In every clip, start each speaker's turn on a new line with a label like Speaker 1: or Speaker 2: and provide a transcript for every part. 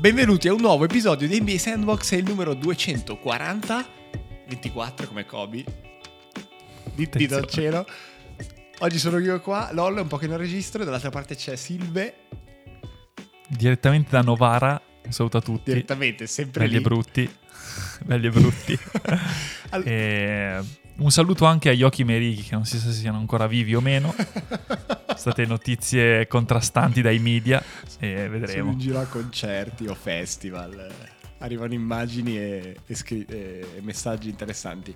Speaker 1: Benvenuti a un nuovo episodio di NBA Sandbox, è il numero 240, 24 come Kobe. Dito al cielo. Oggi sono io qua, LOL è un po' che non registro, dall'altra parte c'è Silve,
Speaker 2: Direttamente da Novara, un saluto a tutti.
Speaker 1: direttamente, sempre
Speaker 2: Belli
Speaker 1: lì.
Speaker 2: e brutti. Belli e brutti.
Speaker 1: Al-
Speaker 2: E un saluto anche agli occhi Merighi, che non si sa se siano ancora vivi o meno. State notizie contrastanti dai media e vedremo.
Speaker 1: in giro a concerti o festival. Arrivano immagini e, e scri- e messaggi interessanti.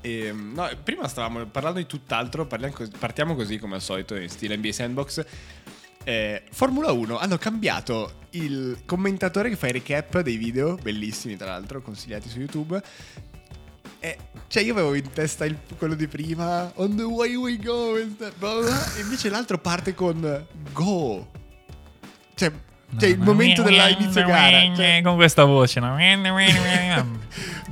Speaker 1: E, no, prima stavamo parlando di tutt'altro, parliamo cos- partiamo così come al solito in stile NBA Sandbox. Eh, Formula 1 hanno cambiato il commentatore che fa i recap dei video, bellissimi tra l'altro, consigliati su YouTube. E, cioè io avevo in testa il- quello di prima, on the way we go, e invece l'altro parte con go. Cioè, cioè il momento dell'inizio gara. Cioè,
Speaker 2: Con questa voce, no?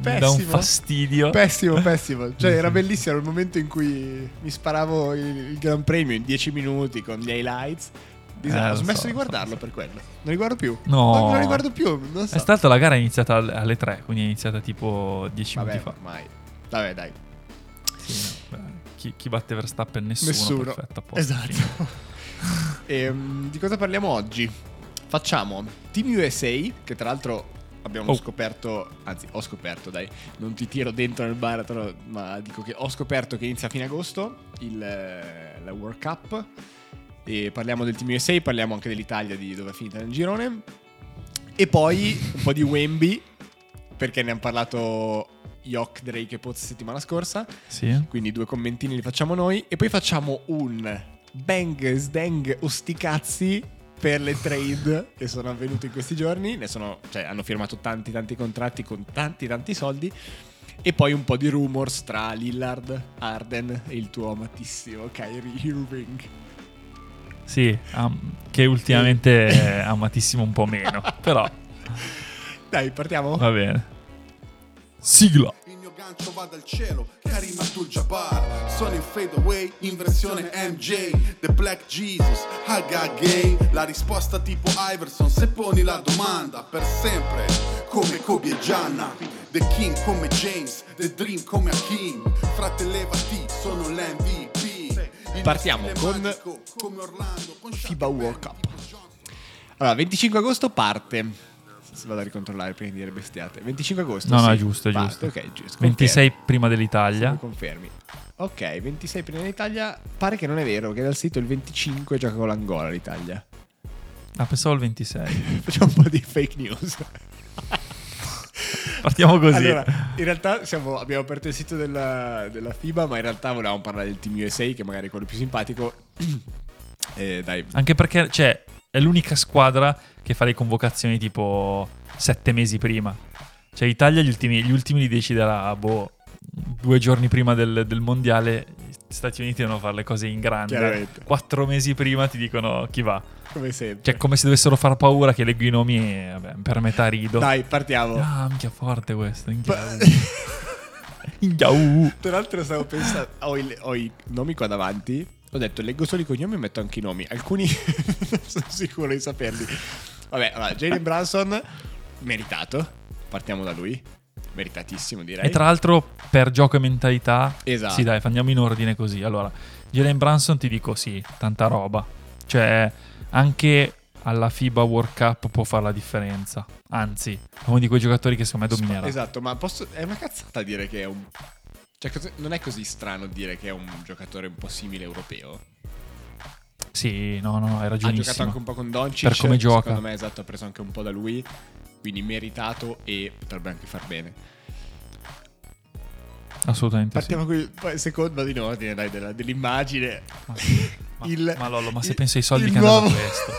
Speaker 2: da un
Speaker 1: Pessimo.
Speaker 2: fastidio.
Speaker 1: Pessimo, pessimo. Cioè, era bellissimo. Era il momento in cui mi sparavo il, il Gran Premio in 10 minuti con gli highlights.
Speaker 2: Eh,
Speaker 1: Ho smesso
Speaker 2: so,
Speaker 1: di guardarlo
Speaker 2: lo so.
Speaker 1: per quello. Non riguardo più.
Speaker 2: No.
Speaker 1: Non lo riguardo più. Non so.
Speaker 2: È stata la gara è iniziata al- alle 3, quindi è iniziata tipo 10
Speaker 1: Vabbè,
Speaker 2: minuti fa.
Speaker 1: ormai. Vabbè, dai.
Speaker 2: Sì, no, chi, chi batte Verstappen? Nessuno.
Speaker 1: Nessuno.
Speaker 2: Perfetto, posto.
Speaker 1: Esatto. Ehm, di cosa parliamo oggi? Facciamo Team USA, che tra l'altro abbiamo
Speaker 2: Oh.
Speaker 1: scoperto, anzi ho scoperto, dai, non ti tiro dentro nel baratro, ma dico che ho scoperto che inizia a fine agosto il, eh, la World Cup e parliamo del Team USA, parliamo anche dell'Italia di dove è finita nel girone e poi un po' di Wemby perché ne hanno parlato Yok, Drake e Poz settimana scorsa
Speaker 2: Sì.
Speaker 1: quindi due commentini li facciamo noi e poi facciamo un bang sdang osticazzi per le trade che sono avvenute in questi giorni. Ne sono, cioè, hanno firmato tanti tanti contratti con tanti tanti soldi. E poi un po' di rumors tra Lillard, Arden e il tuo amatissimo Kyrie Irving.
Speaker 2: Sì, am- che ultimamente è amatissimo un po' meno, però.
Speaker 1: Dai, partiamo?
Speaker 2: va bene. Sigla.
Speaker 3: Il mio gancio va dal cielo, Karim Abdul-Jabbar Sono in fade away, in versione MJ The Black Jesus, Haga Gay. La risposta tipo Iverson, se poni la domanda Per sempre, come Kobe e Gianna. The King come James, The Dream come Hakim Frate levati, sono l'MVP
Speaker 1: Partiamo con FIBA World Cup. Allora, 25 agosto parte. Se vado a ricontrollare prima di dire bestiate. 25 agosto.
Speaker 2: No, no,
Speaker 1: sì,
Speaker 2: è giusto,
Speaker 1: parte,
Speaker 2: giusto.
Speaker 1: Ok, giusto.
Speaker 2: 26 prima
Speaker 1: Mi
Speaker 2: dell'Italia.
Speaker 1: confermi. Ok, 26 prima dell'Italia. Pare che non è vero, che dal sito il 25 gioca con l'Angola l'Italia.
Speaker 2: Ah, pensavo il 26.
Speaker 1: Facciamo un po' di fake news.
Speaker 2: Partiamo così.
Speaker 1: Allora, in realtà siamo- abbiamo aperto il sito della, della FIBA, ma in realtà volevamo parlare del Team USA, che magari è quello più simpatico. Eh, dai,
Speaker 2: Anche perché, cioè, è l'unica squadra che fa le convocazioni tipo sette mesi prima. Cioè, Italia gli ultimi, gli ultimi li deciderà, boh, due giorni prima del, del mondiale. Gli Stati Uniti devono fare le cose in grande. Quattro mesi prima ti dicono chi va.
Speaker 1: come sempre.
Speaker 2: Cioè, come se dovessero far paura che leggo i nomi e, vabbè, per metà rido.
Speaker 1: Dai, partiamo.
Speaker 2: Ah, minchia forte questo. Minchia. Minchia, uh.
Speaker 1: Tra l'altro stavo pensando, ho i, ho i nomi qua davanti, ho detto leggo solo i cognomi e metto anche i nomi, alcuni non sono sicuro di saperli. Vabbè, allora, Jalen Branson, meritato, partiamo da lui, meritatissimo direi.
Speaker 2: E tra l'altro, per gioco e mentalità,
Speaker 1: Esatto.
Speaker 2: sì, dai, andiamo in ordine così. Allora, Jalen Branson ti dico sì, tanta roba. Cioè, anche alla FIBA World Cup può fare la differenza. Anzi, è uno di quei giocatori che secondo me dominerà.
Speaker 1: Esatto, ma posso, è una cazzata dire che è un... Cioè, non è così strano dire che è un giocatore un po' simile europeo.
Speaker 2: Sì, no, no, hai
Speaker 1: Ha giocato anche un po' con Doncic.
Speaker 2: Per come gioca.
Speaker 1: Secondo me, esatto, ha preso anche un po' da lui. Quindi meritato e potrebbe anche far bene.
Speaker 2: Assolutamente sì.
Speaker 1: Partiamo con il poi secondo in ordine, dai, della- dell'immagine.
Speaker 2: Ma, ma-
Speaker 1: Il-
Speaker 2: ma Lollo, ma se
Speaker 1: il-
Speaker 2: pensi ai soldi che hanno
Speaker 1: nuovo-
Speaker 2: questo.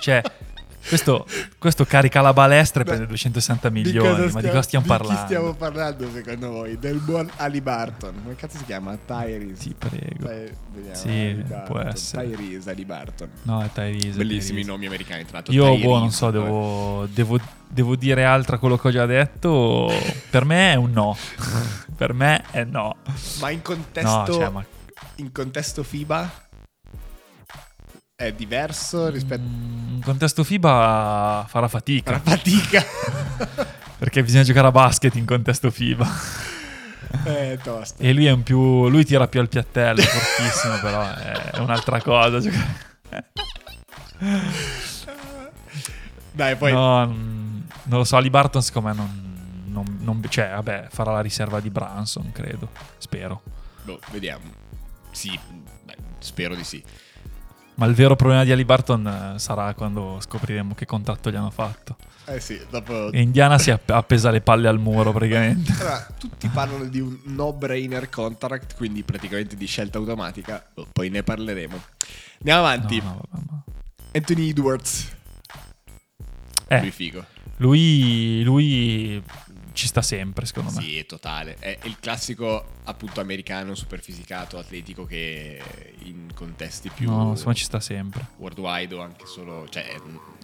Speaker 2: Cioè, questo, questo carica la balestra e
Speaker 1: Beh,
Speaker 2: prende 260
Speaker 1: Di
Speaker 2: milioni.
Speaker 1: cosa
Speaker 2: ma di cosa stiamo
Speaker 1: di chi
Speaker 2: parlando?
Speaker 1: stiamo parlando secondo voi? Del buon Ali Barton. Come cazzo si chiama? Tyrese.
Speaker 2: Ti prego.
Speaker 1: Ty- vediamo,
Speaker 2: Sì, può essere.
Speaker 1: Tyrese Ali Barton.
Speaker 2: No, è Tyrese.
Speaker 1: Bellissimi
Speaker 2: Tyrese.
Speaker 1: nomi americani, tra l'altro.
Speaker 2: Io,
Speaker 1: Tyrese,
Speaker 2: boh, non so, devo, devo, devo dire altro a quello che ho già detto. Per me è un no. per me è no.
Speaker 1: Ma in contesto,
Speaker 2: No, cioè, ma
Speaker 1: in contesto FIBA è diverso rispetto
Speaker 2: Mm, In contesto FIBA farà fatica.
Speaker 1: alla fatica.
Speaker 2: Perché bisogna giocare a basket in contesto FIBA.
Speaker 1: è tosta.
Speaker 2: E lui è un più. Lui tira più al piattello, fortissimo, però è un'altra cosa. giocare-
Speaker 1: Dai, poi
Speaker 2: No, mm, non lo so. Ali Barton, secondo me, non, non- non- Cioè, vabbè, farà la riserva di Branson, credo. Spero.
Speaker 1: boh, vediamo. Sì, beh, spero di sì.
Speaker 2: Ma il vero problema di Ali Barton eh, sarà quando scopriremo che contratto gli hanno fatto.
Speaker 1: Eh sì, dopo
Speaker 2: Indiana si app- appesa le palle al muro, praticamente.
Speaker 1: Allora, tutti parlano di un no-brainer contract, quindi praticamente di scelta automatica. Boh, poi ne parleremo. Andiamo avanti.
Speaker 2: No, no, ma-
Speaker 1: Anthony Edwards.
Speaker 2: Eh,
Speaker 1: Lui figo.
Speaker 2: lui, lui ci sta sempre, secondo me.
Speaker 1: Sì, totale. È il classico appunto americano super fisicato, atletico che in contesti più
Speaker 2: No, me ci sta sempre.
Speaker 1: worldwide o anche solo, cioè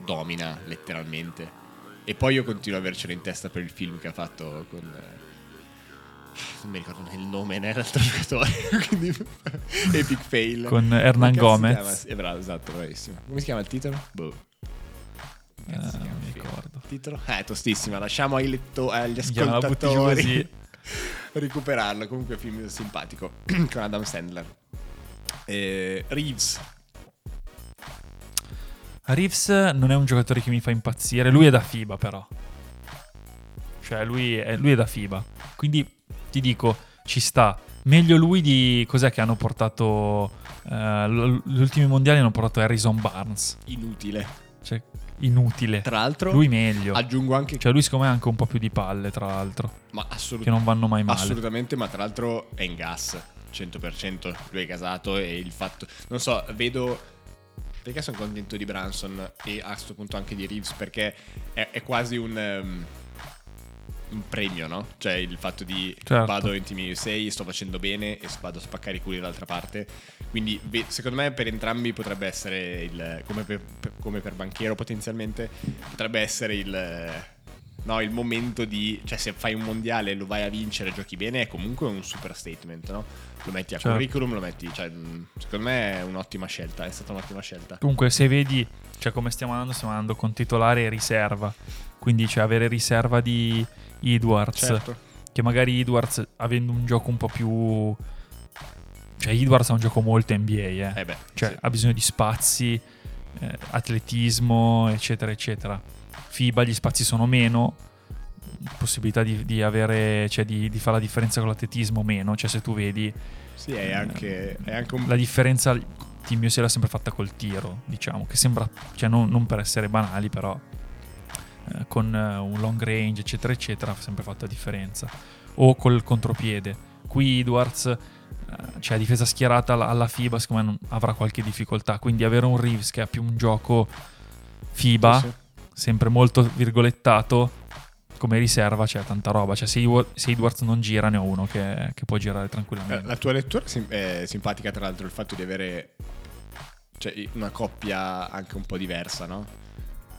Speaker 1: domina letteralmente. E poi io continuo a avercelo in testa per il film che ha fatto con eh, non mi ricordo né il nome né l'altro giocatore, quindi epic fail.
Speaker 2: Con Hernan Gomez.
Speaker 1: È bravo, esatto, bravissimo. Come si chiama il titolo? Boh.
Speaker 2: Eh, non mi ricordo.
Speaker 1: Titolo? Eh, tostissima. Lasciamo ai letto- agli
Speaker 2: butti giù
Speaker 1: ascoltatori recuperarlo. Comunque, film simpatico con Adam Sandler. Eh, Reeves.
Speaker 2: Reeves non è un giocatore che mi fa impazzire. Lui è da FIBA, però. Cioè, lui è, lui è da FIBA. Quindi ti dico, ci sta. Meglio lui di. Cos'è che hanno portato. eh, gli ultimi mondiali hanno portato Harrison Barnes.
Speaker 1: Inutile.
Speaker 2: Cioè, inutile.
Speaker 1: Tra l'altro,
Speaker 2: Lui meglio.
Speaker 1: aggiungo anche
Speaker 2: Cioè, lui secondo me ha anche un po' più di palle, tra l'altro.
Speaker 1: Ma assolut-
Speaker 2: Che non vanno mai male.
Speaker 1: assolutamente, ma tra l'altro è in gas 100%. Lui è casato e il fatto. Non so, vedo. Perché sono contento di Branson e a questo punto anche di Reeves? Perché è, è quasi un. ehm, un premio, no? Cioè il fatto di
Speaker 2: Certo.
Speaker 1: vado in Team USA, sto facendo bene e vado a spaccare i culi dall'altra parte. Quindi secondo me per entrambi potrebbe essere il come per, come per banchiero potenzialmente potrebbe essere il no, il momento di cioè se fai un mondiale e lo vai a vincere e giochi bene è comunque un super statement, no? Lo metti a
Speaker 2: Certo.
Speaker 1: curriculum, lo metti, cioè secondo me è un'ottima scelta, è stata un'ottima scelta.
Speaker 2: Comunque, se vedi, cioè come stiamo andando, stiamo andando con titolare e riserva. Quindi, cioè, avere riserva di Edwards.
Speaker 1: Certo.
Speaker 2: Che magari Edwards, avendo un gioco un po' più. Cioè, Edwards ha un gioco molto NBA, eh.
Speaker 1: Eh beh,
Speaker 2: cioè,
Speaker 1: sì.
Speaker 2: ha bisogno di spazi, eh, atletismo, eccetera, eccetera. FIBA gli spazi sono meno. Possibilità di, di avere, cioè, di, di fare la differenza con l'atletismo meno. Cioè, se tu vedi
Speaker 1: Sì, è anche, è anche un
Speaker 2: la differenza Team USA l'ha sempre fatta col tiro, diciamo, che sembra, cioè non, non per essere banali, però eh, con eh, un long range, eccetera, eccetera, ha sempre fatto la differenza. O col contropiede. Qui Edwards, eh, cioè difesa schierata alla, alla FIBA, secondo me non- avrà qualche difficoltà, quindi avere un Reeves che ha più un gioco FIBA,
Speaker 1: Sì, sì.
Speaker 2: sempre molto virgolettato, come riserva c'è tanta roba. Cioè se, Edward- se Edwards non gira, ne ho uno che, che può girare
Speaker 1: Eh,
Speaker 2: tranquillamente.
Speaker 1: La tua lettura è sim- è simpatica, tra l'altro, il fatto di avere cioè, una coppia anche un po' diversa, no?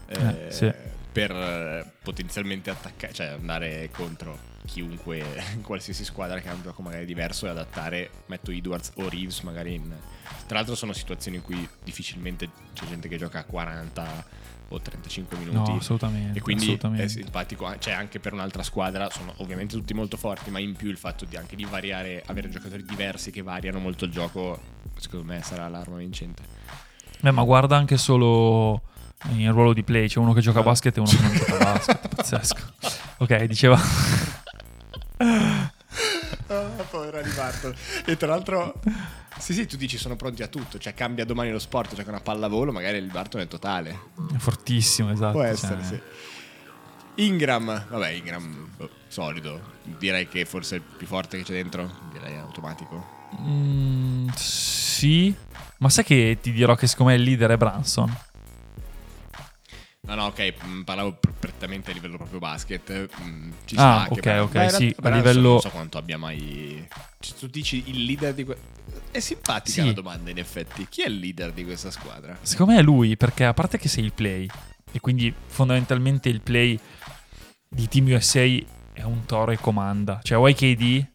Speaker 2: Eh, sì.
Speaker 1: Per eh, potenzialmente attaccare, cioè andare contro chiunque, qualsiasi squadra che ha un gioco magari diverso e adattare, metto Edwards o Reeves magari in... Tra l'altro sono situazioni in cui difficilmente c'è gente che gioca a 40 o 35 minuti.
Speaker 2: No, assolutamente.
Speaker 1: E quindi
Speaker 2: assolutamente.
Speaker 1: è simpatico, cioè anche per un'altra squadra sono ovviamente tutti molto forti, ma in più il fatto di anche di variare, avere giocatori diversi che variano molto il gioco, secondo me sarà l'arma vincente.
Speaker 2: Beh, ma guarda anche solo in ruolo di play, c'è uno che gioca a
Speaker 1: Ah.
Speaker 2: basket e uno che non gioca a basket, pazzesco. Ok, diceva
Speaker 1: Ah, povero Alibarton. E tra l'altro, sì, sì, tu dici sono pronti a tutto, cioè cambia domani lo sport, gioca una pallavolo, magari il Barton è totale.
Speaker 2: è fortissimo, esatto.
Speaker 1: Può
Speaker 2: cioè,
Speaker 1: essere, sì. Ingram, vabbè, Ingram, boh, solido. Direi che forse è il più forte che c'è dentro, direi automatico.
Speaker 2: mm, sì, ma sai che ti dirò che secondo me il leader è Branson?
Speaker 1: No, no, ok, mh, parlavo pr- prettamente a livello proprio basket. mh, ci
Speaker 2: Ah,
Speaker 1: sta che
Speaker 2: ok, ok,
Speaker 1: Beh,
Speaker 2: sì, a livello-
Speaker 1: Non so quanto abbia mai... Tu dici il leader di... que- È simpatica
Speaker 2: Sì.
Speaker 1: la domanda, in effetti. Chi è il leader di questa squadra?
Speaker 2: Secondo me è lui, perché a parte che sei il play, e quindi fondamentalmente il play di Team USA è un toro e comanda. Cioè, o KD,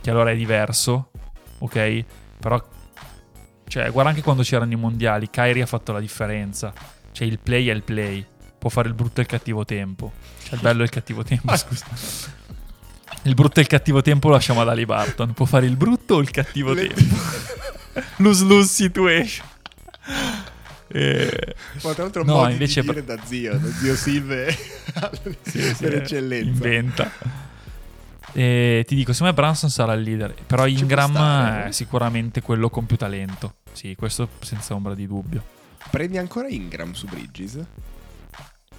Speaker 2: che allora è diverso, ok? Però Cioè, guarda anche quando c'erano i mondiali, Kyrie ha fatto la differenza. Cioè, il play è il play. Può fare il brutto e il cattivo tempo. Cioè, il bello e il cattivo tempo, scusa. Il brutto e il cattivo tempo lo lasciamo ad Ali Barton. Può fare il brutto o il cattivo
Speaker 1: Le-
Speaker 2: tempo. Lose-lose situation. E...
Speaker 1: Ma tra l'altro
Speaker 2: No, invece
Speaker 1: di da zio, da zio Silve
Speaker 2: sì,
Speaker 1: per
Speaker 2: eh,
Speaker 1: eccellenza.
Speaker 2: Inventa. E ti dico, secondo me Branson sarà il leader. Però
Speaker 1: Ci
Speaker 2: Ingram
Speaker 1: stare,
Speaker 2: è
Speaker 1: eh.
Speaker 2: sicuramente quello con più talento. Sì, questo senza ombra di dubbio.
Speaker 1: Prendi ancora Ingram su Bridges?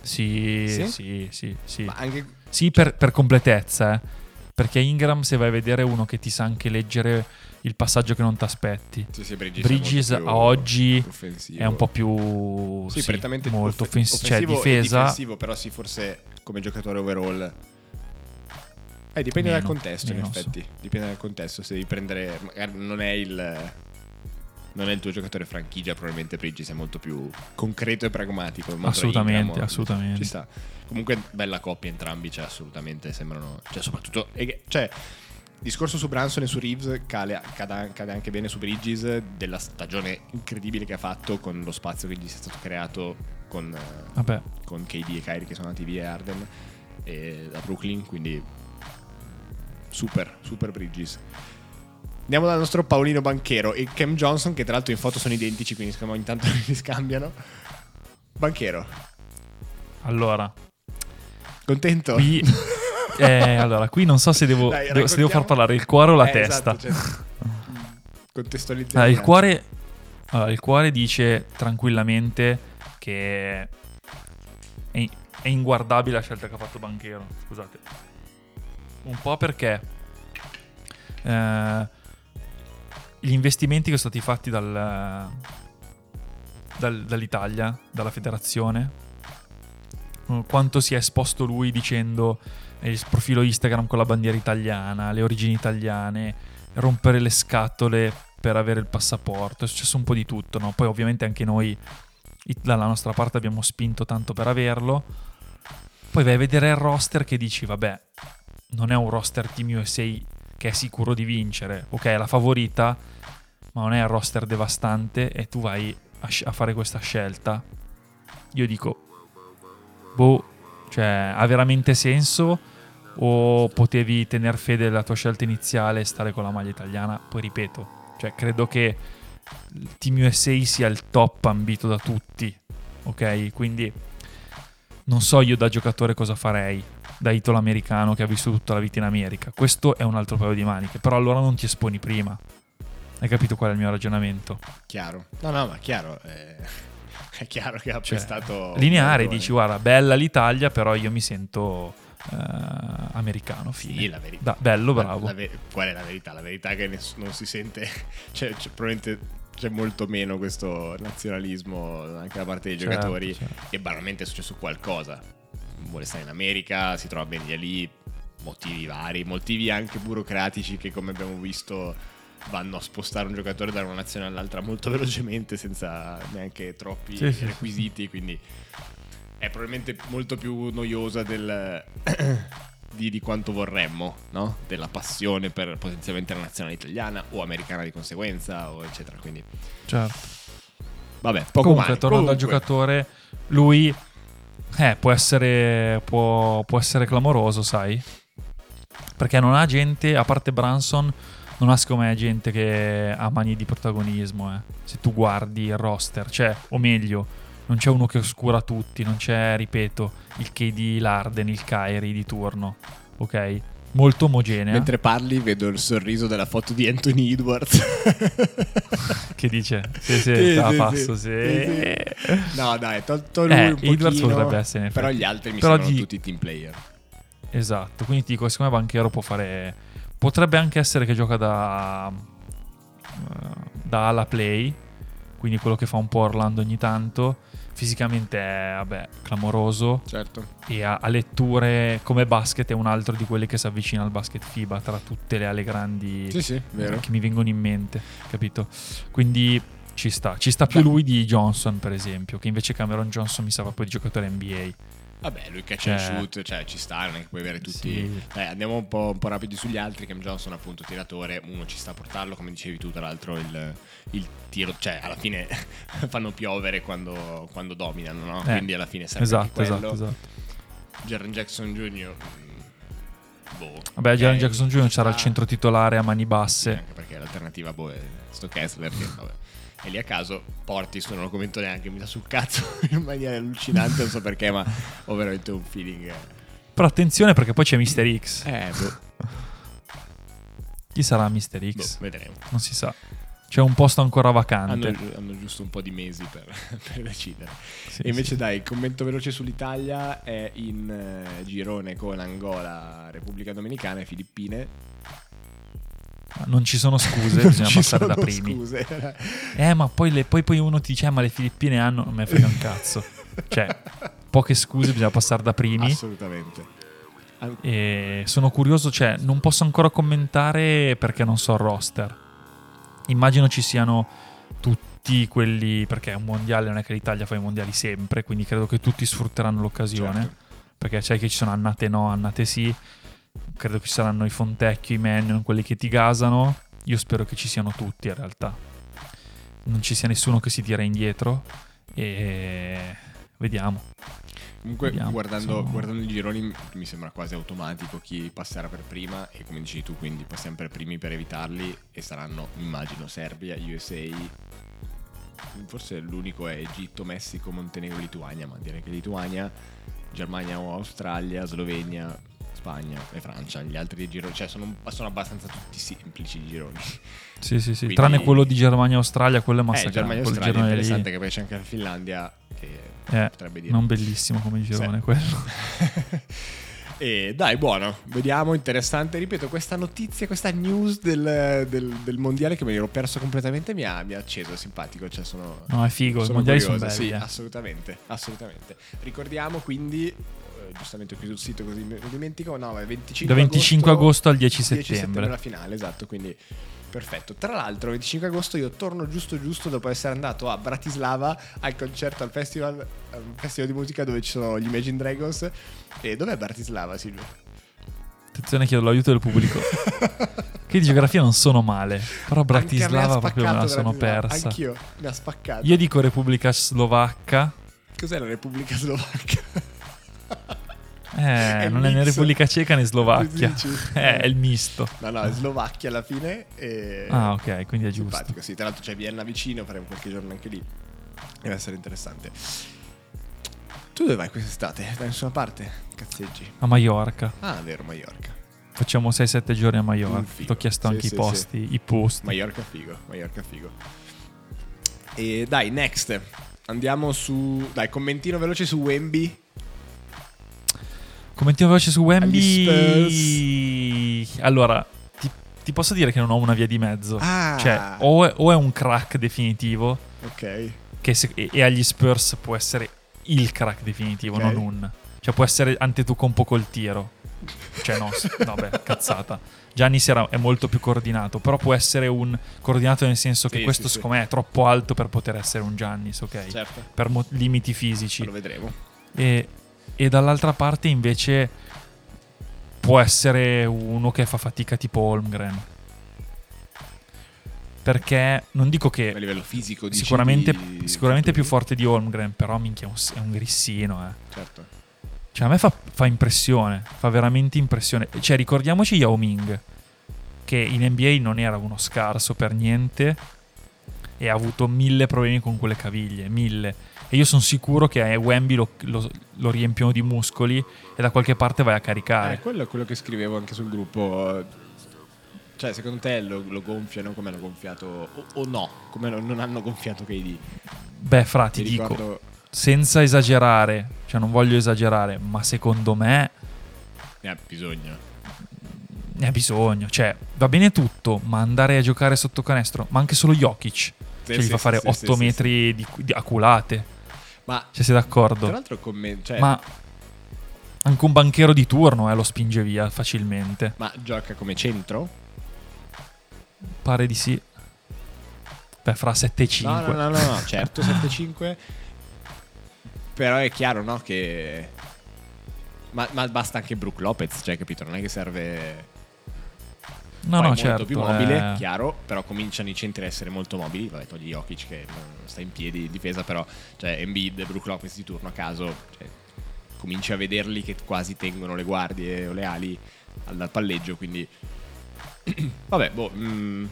Speaker 2: Sì,
Speaker 1: Sì?
Speaker 2: sì, sì, sì.
Speaker 1: Anche
Speaker 2: Sì, per, per completezza, eh. Perché Ingram, se vai a vedere, è uno che ti sa anche leggere il passaggio che non ti aspetti.
Speaker 1: sì, sì, Bridges,
Speaker 2: Bridges a oggi è un po' più...
Speaker 1: Sì, prettamente
Speaker 2: molto
Speaker 1: off-
Speaker 2: offens- cioè
Speaker 1: offensivo e
Speaker 2: difesa.
Speaker 1: difensivo, però sì, forse come giocatore overall. Eh, dipende
Speaker 2: Meno,
Speaker 1: dal contesto, in effetti. Dipende dal contesto. Se devi prendere. Magari non è il. Non è il tuo giocatore franchigia, probabilmente Bridges è molto più concreto e pragmatico.
Speaker 2: Assolutamente,
Speaker 1: Ingram,
Speaker 2: assolutamente.
Speaker 1: Ci sta. Comunque, bella coppia entrambi, cioè, assolutamente sembrano. Cioè, soprattutto. Cioè, discorso su Branson e su Reeves cade, cade- cade anche bene su Bridges della stagione incredibile che ha fatto con lo spazio che gli è stato creato con, eh, con KD e Kyrie che sono andati via e Arden e da Brooklyn, quindi super, super Bridges. Andiamo dal nostro Paolino Banchero e Cam Johnson, che tra l'altro in foto sono identici, quindi secondo me ogni tanto li scambiano. Banchero,
Speaker 2: allora,
Speaker 1: contento?
Speaker 2: qui... eh, allora, qui non so se devo,
Speaker 1: Dai,
Speaker 2: devo- se devo far parlare il cuore o la
Speaker 1: Eh,
Speaker 2: testa.
Speaker 1: esatto, cioè, contestualizziamo.
Speaker 2: Allora, il cuore, allora, il cuore dice tranquillamente che è, è inguardabile la scelta che ha fatto Banchero. Scusate. Un po' perché eh, gli investimenti che sono stati fatti dal- dal- dall'Italia, dalla federazione, eh, quanto si è esposto lui dicendo il profilo Instagram con la bandiera italiana, le origini italiane, rompere le scatole per avere il passaporto, è successo un po' di tutto, no? Poi ovviamente anche noi dalla nostra parte abbiamo spinto tanto per averlo. Poi vai a vedere il roster che dici, vabbè, non è un roster Team USA che è sicuro di vincere, ok, è la favorita, ma non è un roster devastante e tu vai a, a fare questa scelta. Io dico, boh, cioè, ha veramente senso? O potevi tener fede alla tua scelta iniziale e stare con la maglia italiana? Poi ripeto, cioè, credo che il Team USA sia il top ambito da tutti, ok? Quindi non so io da giocatore cosa farei, da italo americano che ha vissuto tutta la vita in America. Questo è un altro paio di maniche, però allora non ti esponi prima. Hai capito qual è il mio ragionamento?
Speaker 1: Chiaro. No, no, ma chiaro. eh, è chiaro che ha
Speaker 2: Cioè,
Speaker 1: prestato...
Speaker 2: lineare, dici guarda, bella l'Italia, però io mi sento eh, americano, fine.
Speaker 1: Sì, la verità.
Speaker 2: Da- bello,
Speaker 1: La-
Speaker 2: bravo.
Speaker 1: la ve- qual è la verità? La verità è che ness- non si sente, cioè, c'è- probabilmente c'è molto meno questo nazionalismo anche da parte dei
Speaker 2: Certo,
Speaker 1: giocatori
Speaker 2: certo.
Speaker 1: e banalmente è successo qualcosa. Vuole stare in America, si trova bene lì, motivi vari, motivi anche burocratici che come abbiamo visto vanno a spostare un giocatore da una nazione all'altra molto velocemente senza neanche troppi
Speaker 2: Sì, sì,
Speaker 1: requisiti, quindi è probabilmente molto più noiosa del, di, di quanto vorremmo, no? Della passione per potenzialmente la nazionale italiana o americana di conseguenza, o eccetera. Quindi,
Speaker 2: Certo.
Speaker 1: vabbè, poco
Speaker 2: Comunque,
Speaker 1: male.
Speaker 2: tornando al
Speaker 1: Comunque,
Speaker 2: giocatore, lui eh, può, essere, può, può essere clamoroso, sai? Perché non ha gente, a parte Branson, non ha secondo me gente che ha mani di protagonismo. eh. Se tu guardi il roster, cioè, o meglio, non c'è uno che oscura tutti, non c'è, ripeto, il KD, l'Arden, il Kyrie di turno, ok? Molto omogenea.
Speaker 1: Mentre parli vedo il sorriso della foto di Anthony Edwards.
Speaker 2: Che dice? Sì, sì,
Speaker 1: Sì, sì,
Speaker 2: passo,
Speaker 1: sì. No, dai, tolto lui
Speaker 2: Eh,
Speaker 1: un pochino,
Speaker 2: Edwards potrebbe essere,
Speaker 1: Però gli altri mi
Speaker 2: Però
Speaker 1: sembrano
Speaker 2: di-
Speaker 1: tutti team player.
Speaker 2: Esatto, quindi ti dico, secondo me Banchero può fare... Potrebbe anche essere che gioca da... eh, da ala play, quindi quello che fa un po' Orlando ogni tanto. Fisicamente è, vabbè, clamoroso
Speaker 1: Certo.
Speaker 2: e a, a letture come basket è un altro di quelli che si avvicina al basket FIBA tra tutte le ale grandi
Speaker 1: Sì, sì,
Speaker 2: che mi vengono in mente, capito? Quindi ci sta, ci sta più
Speaker 1: Beh.
Speaker 2: lui di Johnson per esempio, che invece Cameron Johnson mi sa proprio di giocatore NBA.
Speaker 1: Vabbè, lui catch
Speaker 2: Cioè-
Speaker 1: and shoot, cioè ci sta, non è che puoi avere tutti.
Speaker 2: Sì.
Speaker 1: Dai, andiamo un po', un po' rapidi sugli altri. Cam Johnson, appunto, tiratore. Uno ci sta a portarlo, come dicevi tu, tra l'altro, il, il tiro, cioè alla fine fanno piovere quando, quando dominano, no?
Speaker 2: Eh,
Speaker 1: Quindi alla fine serve
Speaker 2: Esatto, esatto, esatto.
Speaker 1: Jaren Jackson Jr. mm, Boh.
Speaker 2: Vabbè, Jaren
Speaker 1: Ok,
Speaker 2: Jackson Jr. c'era il centro titolare a mani
Speaker 1: Sì,
Speaker 2: basse.
Speaker 1: anche perché l'alternativa boh, è sto Kessler che vabbè, è lì a caso. Portis non lo commento neanche, mi dà sul cazzo in maniera allucinante, non so perché, ma ho veramente un feeling. eh.
Speaker 2: Però attenzione perché poi c'è Mr. X.
Speaker 1: Eh, boh,
Speaker 2: Chi sarà
Speaker 1: boh,
Speaker 2: X?
Speaker 1: vedremo.
Speaker 2: Non si sa. C'è un posto ancora
Speaker 1: Hanno,
Speaker 2: vacante.
Speaker 1: hanno giusto un po' di mesi per, per decidere.
Speaker 2: Sì,
Speaker 1: e invece,
Speaker 2: sì.
Speaker 1: dai, commento veloce sull'Italia è in eh, girone con Angola, Repubblica Dominicana e Filippine.
Speaker 2: Non ci sono scuse, bisogna passare da primi.
Speaker 1: Scuse.
Speaker 2: Eh, ma poi, le- poi, poi uno ti dice, "Eh, ma le Filippine hanno... Non me frega un cazzo. Cioè, poche scuse, bisogna passare da primi.
Speaker 1: Assolutamente.
Speaker 2: E sono curioso, cioè, non posso ancora commentare perché non so il roster. Immagino ci siano tutti quelli, perché è un mondiale, non è che l'Italia fa i mondiali sempre, quindi credo che tutti sfrutteranno l'occasione.
Speaker 1: certo.
Speaker 2: Perché sai che ci sono annate no, annate sì. Credo che ci saranno i Fontecchio, i Mannion, quelli che ti gasano. Io spero che ci siano tutti in realtà. Non ci sia nessuno che si tira indietro. E vediamo.
Speaker 1: Comunque,
Speaker 2: Vediamo,
Speaker 1: guardando,
Speaker 2: sono-
Speaker 1: guardando i gironi, mi sembra quasi automatico chi passerà per prima. E come dici tu, quindi passiamo per primi per evitarli. E saranno, immagino, Serbia, USA. Forse l'unico è Egitto, Messico, Montenegro, Lituania. Ma direi che Lituania, Germania o Australia, Slovenia, Spagna e Francia. Gli altri gironi, cioè, sono, sono abbastanza tutti semplici i gironi.
Speaker 2: Sì, sì, sì.
Speaker 1: Quindi-
Speaker 2: Tranne quello di Germania-Australia, quello è
Speaker 1: Eh,
Speaker 2: massacrante.
Speaker 1: Germania e Australia è
Speaker 2: girone lì.
Speaker 1: interessante che poi c'è anche la Finlandia. Che
Speaker 2: Eh,
Speaker 1: potrebbe dire.
Speaker 2: non bellissimo come girone
Speaker 1: Sì.
Speaker 2: quello.
Speaker 1: E dai, buono, vediamo, interessante. Ripeto, questa notizia, questa news del, del- del mondiale che me l'ero perso completamente mi ha, mi ha acceso, è simpatico. Cioè sono,
Speaker 2: No, è figo, i
Speaker 1: sono
Speaker 2: mondiali sono
Speaker 1: curioso,
Speaker 2: belli.
Speaker 1: Sì,
Speaker 2: eh.
Speaker 1: assolutamente, assolutamente. Ricordiamo quindi, eh, giustamente ho chiuso il sito così lo dimentico, no, è 25
Speaker 2: Da 25 agosto al 10
Speaker 1: 10
Speaker 2: settembre.
Speaker 1: la finale, esatto, quindi perfetto. Tra l'altro, il 25 agosto io torno giusto giusto dopo essere andato a Bratislava al concerto al festival, al festival di musica dove ci sono gli Imagine Dragons. E dov'è Bratislava, Silvio?
Speaker 2: Attenzione, chiedo l'aiuto del pubblico. che di geografia non sono male. Però Bratislava proprio me la sono persa.
Speaker 1: Anch'io, mi ha spaccato.
Speaker 2: Io dico Repubblica Slovacca.
Speaker 1: Cos'è la Repubblica Slovacca?
Speaker 2: Eh, non è né
Speaker 1: mix.
Speaker 2: Repubblica Ceca né Slovacchia. Eh, è il misto.
Speaker 1: No, no, è Slovacchia alla fine. E...
Speaker 2: Ah, ok, quindi è giusto.
Speaker 1: Simpatico, sì. Tra l'altro c'è Vienna vicino, faremo qualche giorno anche lì. Deve essere interessante. Tu dove vai quest'estate? Da nessuna parte? Cazzeggi.
Speaker 2: A Mallorca.
Speaker 1: Ah, vero, Mallorca.
Speaker 2: Facciamo 6-7 giorni a
Speaker 1: figo.
Speaker 2: Ti ho chiesto
Speaker 1: Sì,
Speaker 2: anche
Speaker 1: sì,
Speaker 2: i posti. I posti.
Speaker 1: Mallorca figo, Mallorca figo. E dai, next. Andiamo su... Dai, commentino veloce su Wemby.
Speaker 2: Commentino veloce su Wemby. Allora, ti, ti posso dire che non ho una via di mezzo.
Speaker 1: Ah.
Speaker 2: Cioè, o è, o è un crack definitivo,
Speaker 1: Ok.
Speaker 2: che se- e, e agli Spurs può essere il crack definitivo,
Speaker 1: Ok.
Speaker 2: non un. Cioè, può essere Antetokounmpo col tiro. Cioè, no, vabbè, cazzata. Giannis era, è molto più coordinato, però può essere un coordinato nel senso che
Speaker 1: Sì,
Speaker 2: questo,
Speaker 1: sì, sì.
Speaker 2: secondo me, è troppo alto per poter essere un Giannis, ok?
Speaker 1: Certo.
Speaker 2: Per mo- limiti fisici.
Speaker 1: Lo vedremo.
Speaker 2: E, e dall'altra parte invece può essere uno che fa fatica tipo Holmgren. Perché non dico
Speaker 1: A
Speaker 2: che
Speaker 1: livello fisico, dici,
Speaker 2: sicuramente,
Speaker 1: di-
Speaker 2: sicuramente più forte di Holmgren, però minchia è un, è un grissino. Eh.
Speaker 1: Certo.
Speaker 2: Cioè a me fa, fa impressione, fa veramente impressione. Cioè ricordiamoci Yao Ming, che in NBA non era uno scarso per niente e ha avuto mille problemi con quelle caviglie, mille. E io sono sicuro che a Wemby lo, lo- lo riempiono di muscoli e da qualche parte vai a caricare.
Speaker 1: Eh, quello è quello che scrivevo anche sul gruppo. Cioè, secondo te lo, lo gonfiano come hanno gonfiato o, o no? Come non hanno gonfiato KD?
Speaker 2: Beh, fra, ti
Speaker 1: Ti
Speaker 2: dico,
Speaker 1: ricordo
Speaker 2: senza esagerare, cioè non voglio esagerare, ma secondo me
Speaker 1: ne ha bisogno.
Speaker 2: ne ha bisogno. Cioè, va bene tutto, ma andare a giocare sotto canestro, ma anche solo Jokic,
Speaker 1: Sì,
Speaker 2: cioè gli
Speaker 1: sì,
Speaker 2: fa fare
Speaker 1: sì,
Speaker 2: 8
Speaker 1: sì, sì,
Speaker 2: metri Di, di aculate.
Speaker 1: Ma
Speaker 2: Cioè, sei d'accordo?
Speaker 1: tra l'altro commento, cioè,
Speaker 2: Ma anche un banchero di turno eh, lo spinge via facilmente.
Speaker 1: ma gioca come centro?
Speaker 2: Pare di sì. Beh, fra 7 e 5.
Speaker 1: No, no, no, no, no, certo 7-5. Però è chiaro, no, che Ma, ma basta anche Brook Lopez, cioè, capito? Non è che serve.
Speaker 2: No,
Speaker 1: Poi
Speaker 2: no, certo.
Speaker 1: più mobile,
Speaker 2: eh,
Speaker 1: chiaro, però cominciano i centri a essere molto mobili. Vabbè, togli Jokic che sta in piedi in difesa, però cioè Embiid, Brook Lopez di turno a caso, cioè, cominci a vederli che quasi tengono le guardie o le ali al, palleggio, quindi vabbè, boh, mm,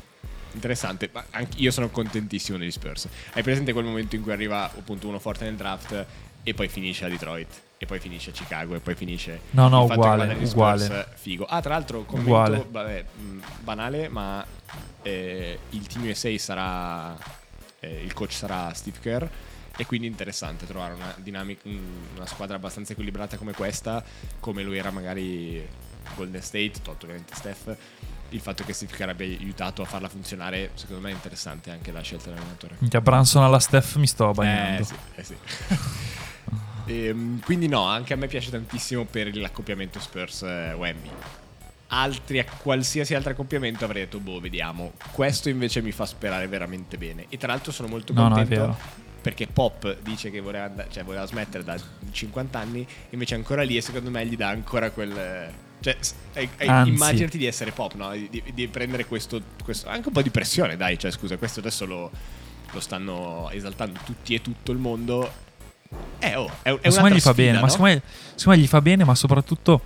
Speaker 1: interessante, ma anche io sono contentissimo degli Spurs. Hai presente quel momento in cui arriva appunto uno forte nel draft e poi finisce a Detroit? E poi finisce a Chicago e poi finisce
Speaker 2: No, no, uguale, uguale.
Speaker 1: Spurs, figo. Ah, tra l'altro, commento,
Speaker 2: Uguale.
Speaker 1: vabbè, mh, banale, ma eh, il Team USA sarà, eh, il coach sarà Steve Kerr e quindi interessante trovare una dinamica, un- una squadra abbastanza equilibrata come questa, come lo era magari Golden State, tolto ovviamente Steph. Il fatto che Steve Kerr abbia aiutato a farla funzionare, secondo me è interessante anche la scelta dell'allenatore.
Speaker 2: Minchia, Branson alla Steph mi sto bagnando.
Speaker 1: Eh sì, eh sì. Ehm, quindi no, anche a me piace tantissimo per l'accoppiamento Spurs-Wemby. Altri, a qualsiasi altro accoppiamento avrei detto, boh, vediamo. Questo invece mi fa sperare veramente bene. E tra l'altro sono molto
Speaker 2: No, no,
Speaker 1: contento
Speaker 2: vero.
Speaker 1: perché Pop dice che voleva, and- cioè, voleva smettere da 50 anni, invece è ancora lì e secondo me gli dà ancora quel... Cioè, eh, eh, immaginati di essere Pop, no? Di, di- di prendere questo, questo... Anche un po' di pressione, dai, cioè scusa, questo adesso lo, lo stanno esaltando tutti e tutto il mondo. Eh, oh, è, è
Speaker 2: Ma gli fa bene,
Speaker 1: no?
Speaker 2: ma secondo me, gli fa bene, ma soprattutto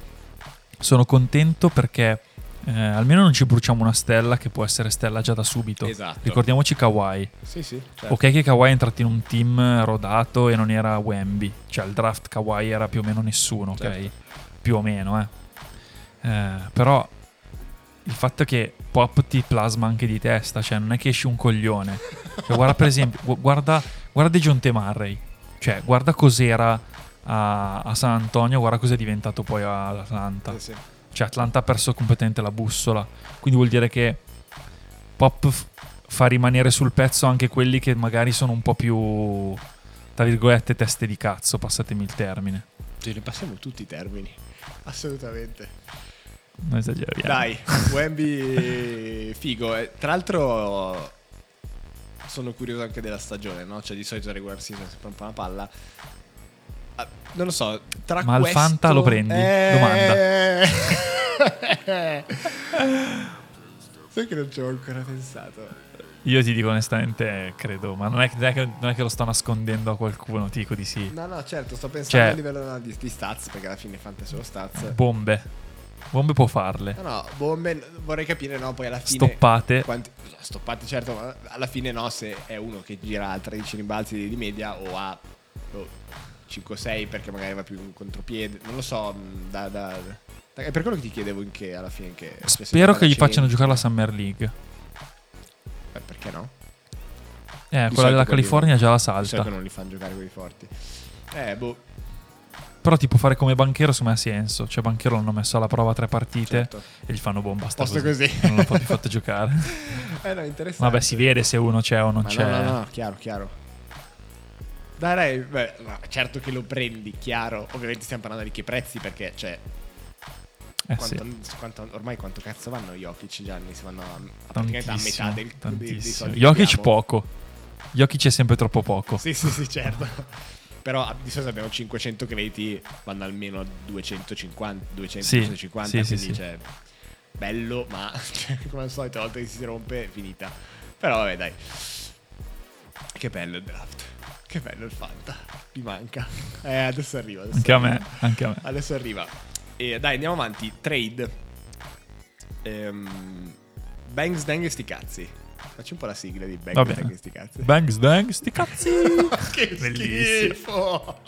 Speaker 2: sono contento perché eh, almeno non ci bruciamo una stella che può essere stella già da subito.
Speaker 1: Esatto.
Speaker 2: Ricordiamoci Kawhi.
Speaker 1: Sì, sì, certo.
Speaker 2: Ok che Kawhi è entrato in un team rodato e non era Wemby, cioè al draft Kawhi era più o meno nessuno, ok?
Speaker 1: Certo.
Speaker 2: Più o meno, eh. Eh, però il fatto è che Pop ti plasma anche di testa, cioè non è che esci un coglione. Cioè, guarda per esempio, gu- guarda, guarda Dejounte Murray, cioè guarda cos'era a, a San Antonio, guarda cos'è diventato poi ad Atlanta.
Speaker 1: Sì, sì.
Speaker 2: Cioè Atlanta ha perso completamente la bussola. Quindi vuol dire che Pop f- fa rimanere sul pezzo anche quelli che magari sono un po' più, tra virgolette, teste di cazzo, passatemi il termine.
Speaker 1: Ce ne passiamo tutti i termini. Assolutamente.
Speaker 2: Non esageriamo.
Speaker 1: Dai, Wemby figo. eh. Tra l'altro sono curioso anche della stagione, no? Cioè di solito la regular season è sempre un po' una palla. Ah, non lo so, tra
Speaker 2: Ma
Speaker 1: questo...
Speaker 2: Fanta lo prendi?
Speaker 1: Domanda. Sai che non ci ho ancora pensato.
Speaker 2: Io ti dico onestamente, credo, ma non è, che, non è che lo sto nascondendo a qualcuno, ti dico di sì.
Speaker 1: No, no, certo, sto pensando
Speaker 2: Cioè-
Speaker 1: a livello di, di stats, perché alla fine Fanta è solo stats.
Speaker 2: Bombe. Bombe può farle.
Speaker 1: No, no, bombe, vorrei capire, no, poi alla fine...
Speaker 2: Stoppate.
Speaker 1: Quanti, stoppate, certo, ma alla fine no, se è uno che gira a 13 rimbalzi di, di media o a oh, 5-6 perché magari va più in contropiede, non lo so, mh, da, da- da- è per quello che ti chiedevo in che, alla fine, in che...
Speaker 2: Spero che gli facciano
Speaker 1: 100.
Speaker 2: giocare la Summer League.
Speaker 1: Eh, perché no?
Speaker 2: Eh,
Speaker 1: Di
Speaker 2: quella della California già la salta.
Speaker 1: non li fanno giocare quelli forti. Eh, boh,
Speaker 2: Però tipo fare come banchero secondo me ha senso. Cioè banchero l'hanno messo alla prova tre partite
Speaker 1: certo.
Speaker 2: e gli fanno bomba. Sta
Speaker 1: Posto
Speaker 2: così.
Speaker 1: così.
Speaker 2: Non l'ho più fatto giocare.
Speaker 1: Eh, no, interessante.
Speaker 2: Vabbè, si vede se uno c'è o non
Speaker 1: Ma
Speaker 2: c'è.
Speaker 1: No, no, no, chiaro, chiaro. Dai, beh, no, certo che lo prendi, chiaro. Ovviamente stiamo parlando di che prezzi perché, cioè,
Speaker 2: Eh sì.
Speaker 1: quanto, quanto- ormai quanto cazzo vanno Jokic Gianni? Si vanno a, a praticamente a metà del, dei, dei soldi. che
Speaker 2: Jokic poco. Jokic è sempre troppo poco.
Speaker 1: Sì, sì, sì, certo. Però a- di solito abbiamo 500 crediti, vanno almeno a 250, 200,
Speaker 2: Sì,
Speaker 1: 250,
Speaker 2: sì, sì,
Speaker 1: quindi
Speaker 2: sì.
Speaker 1: cioè, bello, ma cioè, come al solito, una volta che si rompe, è finita. Però vabbè, dai. Che bello il draft. Che bello il Fanta. Mi manca. Eh, adesso arriva. Adesso
Speaker 2: Anche a
Speaker 1: arriva.
Speaker 2: me, anche a me.
Speaker 1: Adesso arriva. E dai, andiamo avanti. Trade. Ehm, Bangs Dang e sti cazzi. Facci un po' la sigla di. Dang e sti cazzi.
Speaker 2: Bangs, dang, sti cazzi.
Speaker 1: che schifo.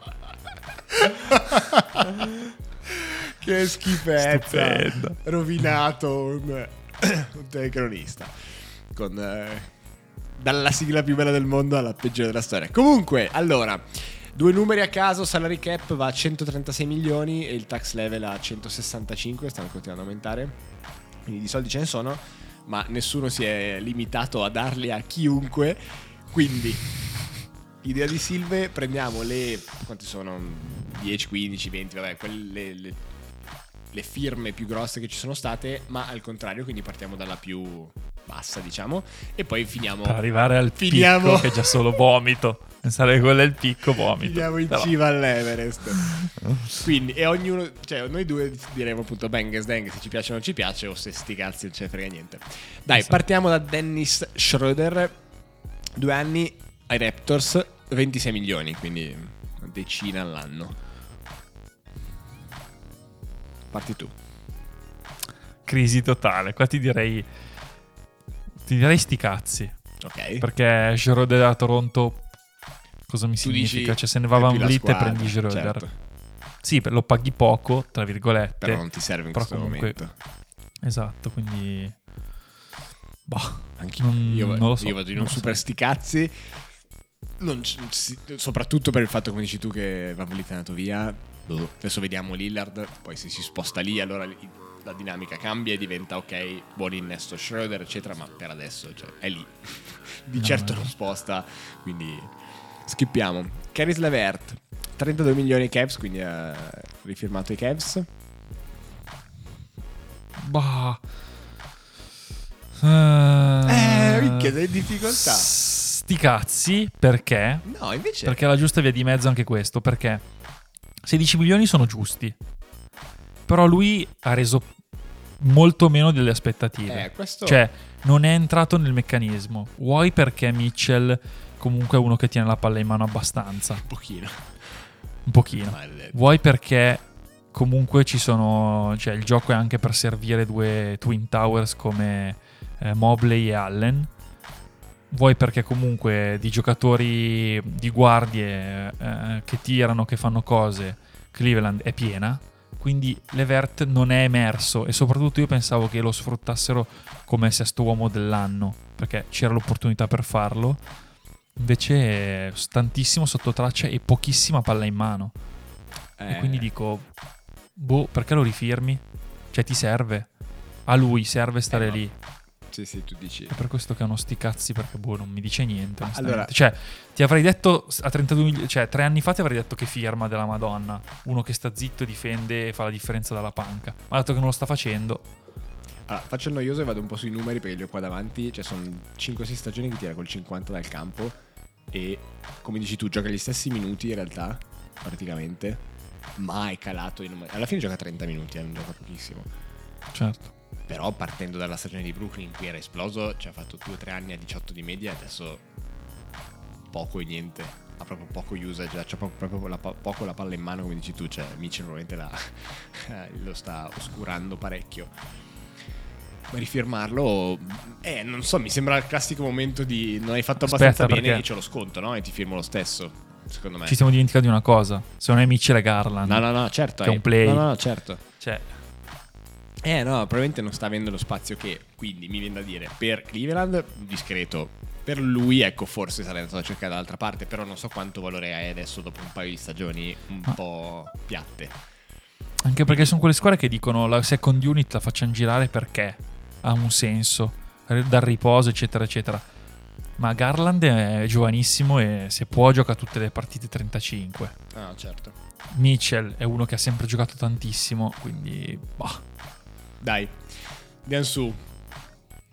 Speaker 1: che schifezza.
Speaker 2: Stupendo.
Speaker 1: Rovinato un, un telecronista. Con eh, dalla sigla più bella del mondo alla peggiore della storia. Comunque, allora, due numeri a caso, salary cap va a 136 milioni e il tax level a 165, stanno continuando ad aumentare. Quindi di soldi ce ne sono, ma nessuno si è limitato a darli a chiunque. Quindi idea di Silve, prendiamo le quanti sono 10, 15, 20, vabbè, quelle le, le firme più grosse che ci sono state, ma al contrario, quindi partiamo dalla più bassa, diciamo, e poi finiamo,
Speaker 2: Per arrivare al
Speaker 1: Finiamo-
Speaker 2: picco che è già solo vomito. Pensare che quello è il picco, vomito.
Speaker 1: finiamo in
Speaker 2: Però-
Speaker 1: cima all'Everest. Quindi, e ognuno, cioè, noi due diremo appunto bang sdang se ci piace o non ci piace, o se sti cazzi non ce ne frega niente. Dai,
Speaker 2: Esatto.
Speaker 1: partiamo da Dennis Schroeder, due anni ai Raptors, 26 milioni, quindi una decina all'anno. Parti tu.
Speaker 2: Crisi totale. Qua ti direi. Ti direi sti cazzi.
Speaker 1: Ok.
Speaker 2: Perché Schroeder a Toronto. Cosa mi
Speaker 1: Tu
Speaker 2: significa?
Speaker 1: dici,
Speaker 2: cioè, se ne va Van Vliet e prendi Schroeder.
Speaker 1: certo.
Speaker 2: Sì, lo paghi poco, tra virgolette.
Speaker 1: Però non ti serve in questo
Speaker 2: comunque-
Speaker 1: momento.
Speaker 2: Esatto, quindi. Boh.
Speaker 1: Anche
Speaker 2: Non-
Speaker 1: io,
Speaker 2: non lo so,
Speaker 1: io vado in
Speaker 2: non
Speaker 1: un
Speaker 2: lo so.
Speaker 1: super sti cazzi. Si- soprattutto per il fatto, come dici tu, che Van Vliet è andato via. Boh. Adesso vediamo Lillard. Poi se si sposta lì, allora li- la dinamica cambia e diventa ok, buon innesto Schroeder, eccetera. Ma per adesso cioè, è lì. Di
Speaker 2: No,
Speaker 1: certo
Speaker 2: no.
Speaker 1: non sposta. Quindi skippiamo. Caris Levert, 32 milioni Cavs, quindi ha rifirmato i Cavs.
Speaker 2: Bah.
Speaker 1: Eh, minchia, sei in difficoltà.
Speaker 2: Sti cazzi, perché?
Speaker 1: No, invece.
Speaker 2: Perché è la giusta via di mezzo anche questo. Perché 16 milioni sono giusti. Però lui ha reso molto meno delle aspettative.
Speaker 1: Eh, questo.
Speaker 2: Cioè, non è entrato nel meccanismo. Vuoi perché Mitchell comunque uno che tiene la palla in mano abbastanza.
Speaker 1: un pochino.
Speaker 2: Un pochino.
Speaker 1: Maledetto.
Speaker 2: Vuoi perché comunque ci sono. Cioè, il gioco è anche per servire due Twin Towers come eh, Mobley e Allen. Vuoi perché comunque di giocatori di guardie eh, che tirano, che fanno cose, Cleveland è piena. Quindi Levert non è emerso e soprattutto io pensavo che lo sfruttassero come sesto uomo dell'anno perché c'era l'opportunità per farlo. Invece tantissimo sotto traccia e pochissima palla in mano. E
Speaker 1: Eh,
Speaker 2: quindi dico, boh, perché lo rifirmi? Cioè, ti serve? A lui serve stare
Speaker 1: Eh, no.
Speaker 2: lì.
Speaker 1: Sì, sì, tu dici.
Speaker 2: È per questo che hanno sti cazzi, perché boh, non mi dice niente.
Speaker 1: Allora-
Speaker 2: Cioè, ti avrei detto a 32 milioni, cioè, tre anni fa ti avrei detto che firma della Madonna. Uno che sta zitto, difende e fa la differenza dalla panca. Ma dato che non lo sta facendo,
Speaker 1: Allora, faccio il noioso e vado un po' sui numeri perché li ho qua davanti. Cioè, sono 5-6 stagioni che tira col 50 dal campo. E come dici tu, gioca gli stessi minuti in realtà, praticamente. Ma è calato in. Alla fine gioca 30 minuti, eh, non gioca pochissimo.
Speaker 2: certo.
Speaker 1: Però partendo dalla stagione di Brooklyn in cui era esploso, ci ha fatto 2-3 anni a 18 di media adesso poco e niente. Ha proprio poco usage, c'ha proprio, la, poco la palla in mano, come dici tu. Cioè, Mitchell probabilmente la- lo sta oscurando parecchio. Ma rifirmarlo, eh, non so, mi sembra il classico momento di non hai fatto
Speaker 2: Aspetta,
Speaker 1: abbastanza bene
Speaker 2: perché-
Speaker 1: e ce lo sconto, no? E ti firmo lo stesso, secondo me.
Speaker 2: Ci siamo dimenticati di una cosa. Se non è Mitchell e Garland.
Speaker 1: No, no, no, certo.
Speaker 2: Che è
Speaker 1: eh.
Speaker 2: un play.
Speaker 1: No, no, certo.
Speaker 2: Cioè,
Speaker 1: Eh no, probabilmente non sta avendo lo spazio che, quindi mi viene da dire, per Cleveland discreto, per lui ecco forse sarei andato a cercare dall'altra parte, però non so quanto valore hai adesso dopo un paio di stagioni un
Speaker 2: Ma-
Speaker 1: po' piatte.
Speaker 2: Anche perché sono quelle squadre che dicono la second unit la facciamo girare perché ha un senso, dal riposo, eccetera, eccetera. Ma Garland è giovanissimo e se può gioca tutte le partite 35.
Speaker 1: Ah, certo.
Speaker 2: Mitchell è uno che ha sempre giocato tantissimo, quindi boh.
Speaker 1: Dai, andiamo su.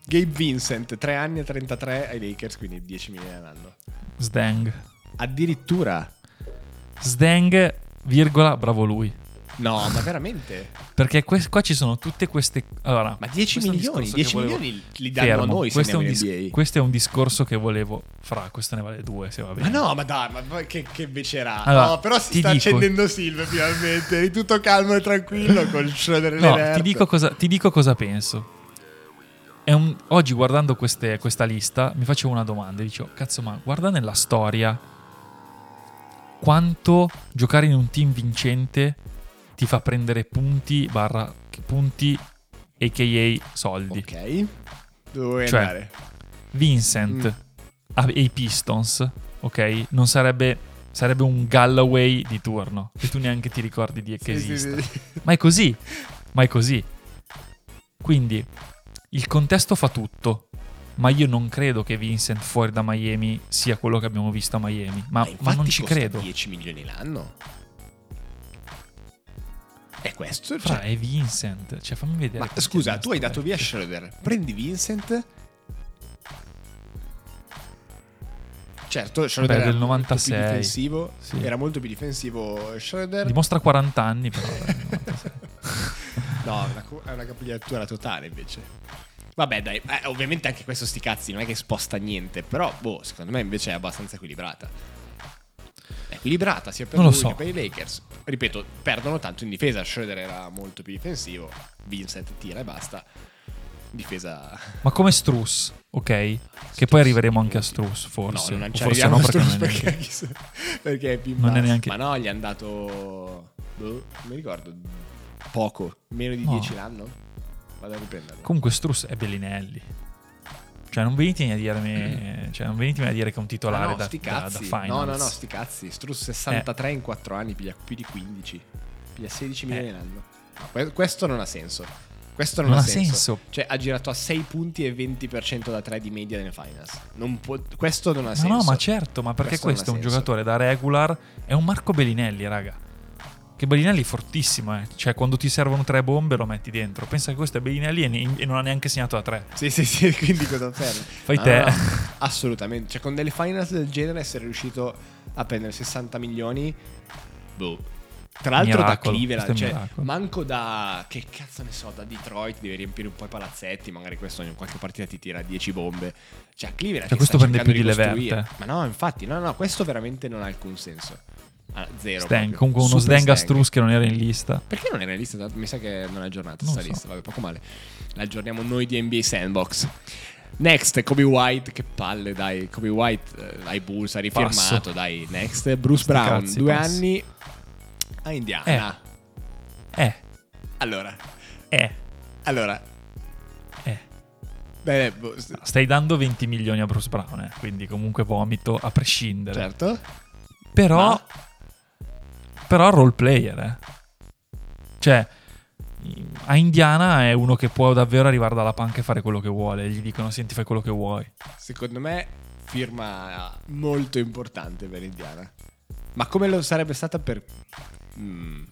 Speaker 1: Gabe Vincent, 3 anni e 33 ai Lakers, quindi 10 milioni all'anno.
Speaker 2: Sdang.
Speaker 1: Addirittura.
Speaker 2: Sdang, virgola, bravo lui.
Speaker 1: No, ma veramente?
Speaker 2: Perché que- qua ci sono tutte queste... Allora,
Speaker 1: Ma 10
Speaker 2: questo è un
Speaker 1: milioni,
Speaker 2: discorso
Speaker 1: 10
Speaker 2: che volevo-
Speaker 1: milioni li danno
Speaker 2: Fermo.
Speaker 1: a noi se
Speaker 2: questo, è un dis- questo è un discorso che volevo... Fra, questo ne vale due, se va
Speaker 1: Ma
Speaker 2: bene.
Speaker 1: no, ma dai, ma che, che becerà.
Speaker 2: Allora,
Speaker 1: no, però si sta
Speaker 2: dico-
Speaker 1: accendendo Silve finalmente. Eri tutto calmo e tranquillo con Schroeder
Speaker 2: No, ti dico, cosa, ti dico cosa penso. È un- oggi guardando queste- questa lista mi facevo una domanda. Dicevo, cazzo, ma guarda nella storia quanto giocare in un team vincente ti fa prendere punti barra punti a.k.a. soldi.
Speaker 1: Ok. Dove vuoi
Speaker 2: Cioè,
Speaker 1: andare?
Speaker 2: Vincent
Speaker 1: Mm.
Speaker 2: e i Pistons, ok? Non sarebbe sarebbe un Galloway di turno. E tu neanche ti ricordi di che
Speaker 1: Sì, sì,
Speaker 2: esista.
Speaker 1: sì.
Speaker 2: Ma è così. Ma è così. Quindi il contesto fa tutto. Ma io non credo che Vincent fuori da Miami sia quello che abbiamo visto a Miami. Ma, ma
Speaker 1: infatti
Speaker 2: non ci credo.
Speaker 1: 10 milioni l'anno è questo. Cioè,
Speaker 2: è Vincent. Cioè, fammi vedere.
Speaker 1: Ma scusa, tu hai dato via Schroeder. Prendi Vincent. Certo, Schroeder
Speaker 2: Beh,
Speaker 1: era
Speaker 2: del 96.
Speaker 1: Molto più difensivo,
Speaker 2: sì.
Speaker 1: Era molto più difensivo Schroeder.
Speaker 2: Dimostra 40 anni però.
Speaker 1: no, è una capigliatura totale invece. Vabbè, dai, eh, ovviamente anche questo sti cazzi non è che sposta niente, però boh, secondo me invece è abbastanza equilibrata. Equilibrata sia per
Speaker 2: Non
Speaker 1: lui
Speaker 2: so.
Speaker 1: che per i Lakers. Ripeto, perdono tanto in difesa. Schroeder era molto più difensivo. Vincent tira e basta. Difesa.
Speaker 2: Ma come Struss, ok? Che poi arriveremo anche a Struss, forse.
Speaker 1: no, non ci
Speaker 2: forse no, perché è
Speaker 1: perché,
Speaker 2: neanche-
Speaker 1: perché è più
Speaker 2: Non è neanche-
Speaker 1: Ma no, gli è andato. Boh, non mi ricordo. Poco. Meno di
Speaker 2: No.
Speaker 1: 10 l'anno. Vado a riprenderlo.
Speaker 2: Comunque Struss è Bellinelli. Cioè, non venitemi a dirmi, cioè, non venitemi a dire che è un
Speaker 1: Ah,
Speaker 2: titolare
Speaker 1: no,
Speaker 2: da,
Speaker 1: sti
Speaker 2: da,
Speaker 1: cazzi.
Speaker 2: da finals.
Speaker 1: no, no, no, sti cazzi. Struss 63 in 4 anni, piglia più di 15. Piglia 16 milioni
Speaker 2: Eh.
Speaker 1: l'anno. No, que- questo non ha senso. Questo non,
Speaker 2: Non
Speaker 1: ha senso.
Speaker 2: senso.
Speaker 1: Cioè, ha girato a 6 punti e 20% da 3 di media nelle finals. Non può- questo non ha senso.
Speaker 2: no, ma certo, ma perché
Speaker 1: Questo
Speaker 2: questo, è un giocatore da regular, è un Marco Bellinelli, raga. Che Bellinelli è fortissimo, eh. Cioè, quando ti servono tre bombe lo metti dentro. Pensa che questo è Bellinelli e, ne- e non ha neanche segnato da tre.
Speaker 1: Sì, sì, sì, quindi cosa serve?
Speaker 2: Fai
Speaker 1: No,
Speaker 2: te.
Speaker 1: no, no, assolutamente. Cioè, con delle finals del genere essere riuscito a prendere 60 milioni. Boh. Tra l'altro
Speaker 2: Miracolo,
Speaker 1: da Cleveland, cioè,
Speaker 2: miracolo.
Speaker 1: manco da che cazzo ne so, da Detroit deve riempire un po' i palazzetti, magari questo in qualche partita ti tira 10 bombe. Cioè, Cleveland
Speaker 2: Cioè, questo prende più di
Speaker 1: costruire.
Speaker 2: Levert.
Speaker 1: Ma no, infatti, no, no, questo veramente non ha alcun senso. Ah, zero.
Speaker 2: Stang, comunque uno
Speaker 1: Super
Speaker 2: Stang a
Speaker 1: Stang.
Speaker 2: Struss che non era in lista.
Speaker 1: Perché non era in lista? Mi sa che non è aggiornata
Speaker 2: Non
Speaker 1: sta
Speaker 2: so.
Speaker 1: lista, vabbè, poco male. La aggiorniamo noi di NBA Sandbox. Next, Kobe White, che palle, dai. Kobe White eh, ai Bulls, ha rifirmato,
Speaker 2: Passo.
Speaker 1: dai. Next, Bruce Brown,
Speaker 2: cazzi,
Speaker 1: due
Speaker 2: passo.
Speaker 1: anni a Indiana.
Speaker 2: Eh,
Speaker 1: Allora,
Speaker 2: eh,
Speaker 1: allora,
Speaker 2: eh.
Speaker 1: beh, boh,
Speaker 2: Stai dando 20 milioni a Bruce Brown, eh. Quindi comunque vomito a prescindere.
Speaker 1: certo.
Speaker 2: Però,
Speaker 1: Ma-
Speaker 2: però role player, eh. Cioè, a Indiana è uno che può davvero arrivare dalla panca e fare quello che vuole. Gli dicono, senti, fai quello che vuoi.
Speaker 1: Secondo me, firma molto importante per Indiana. Ma come lo sarebbe stata per... mm,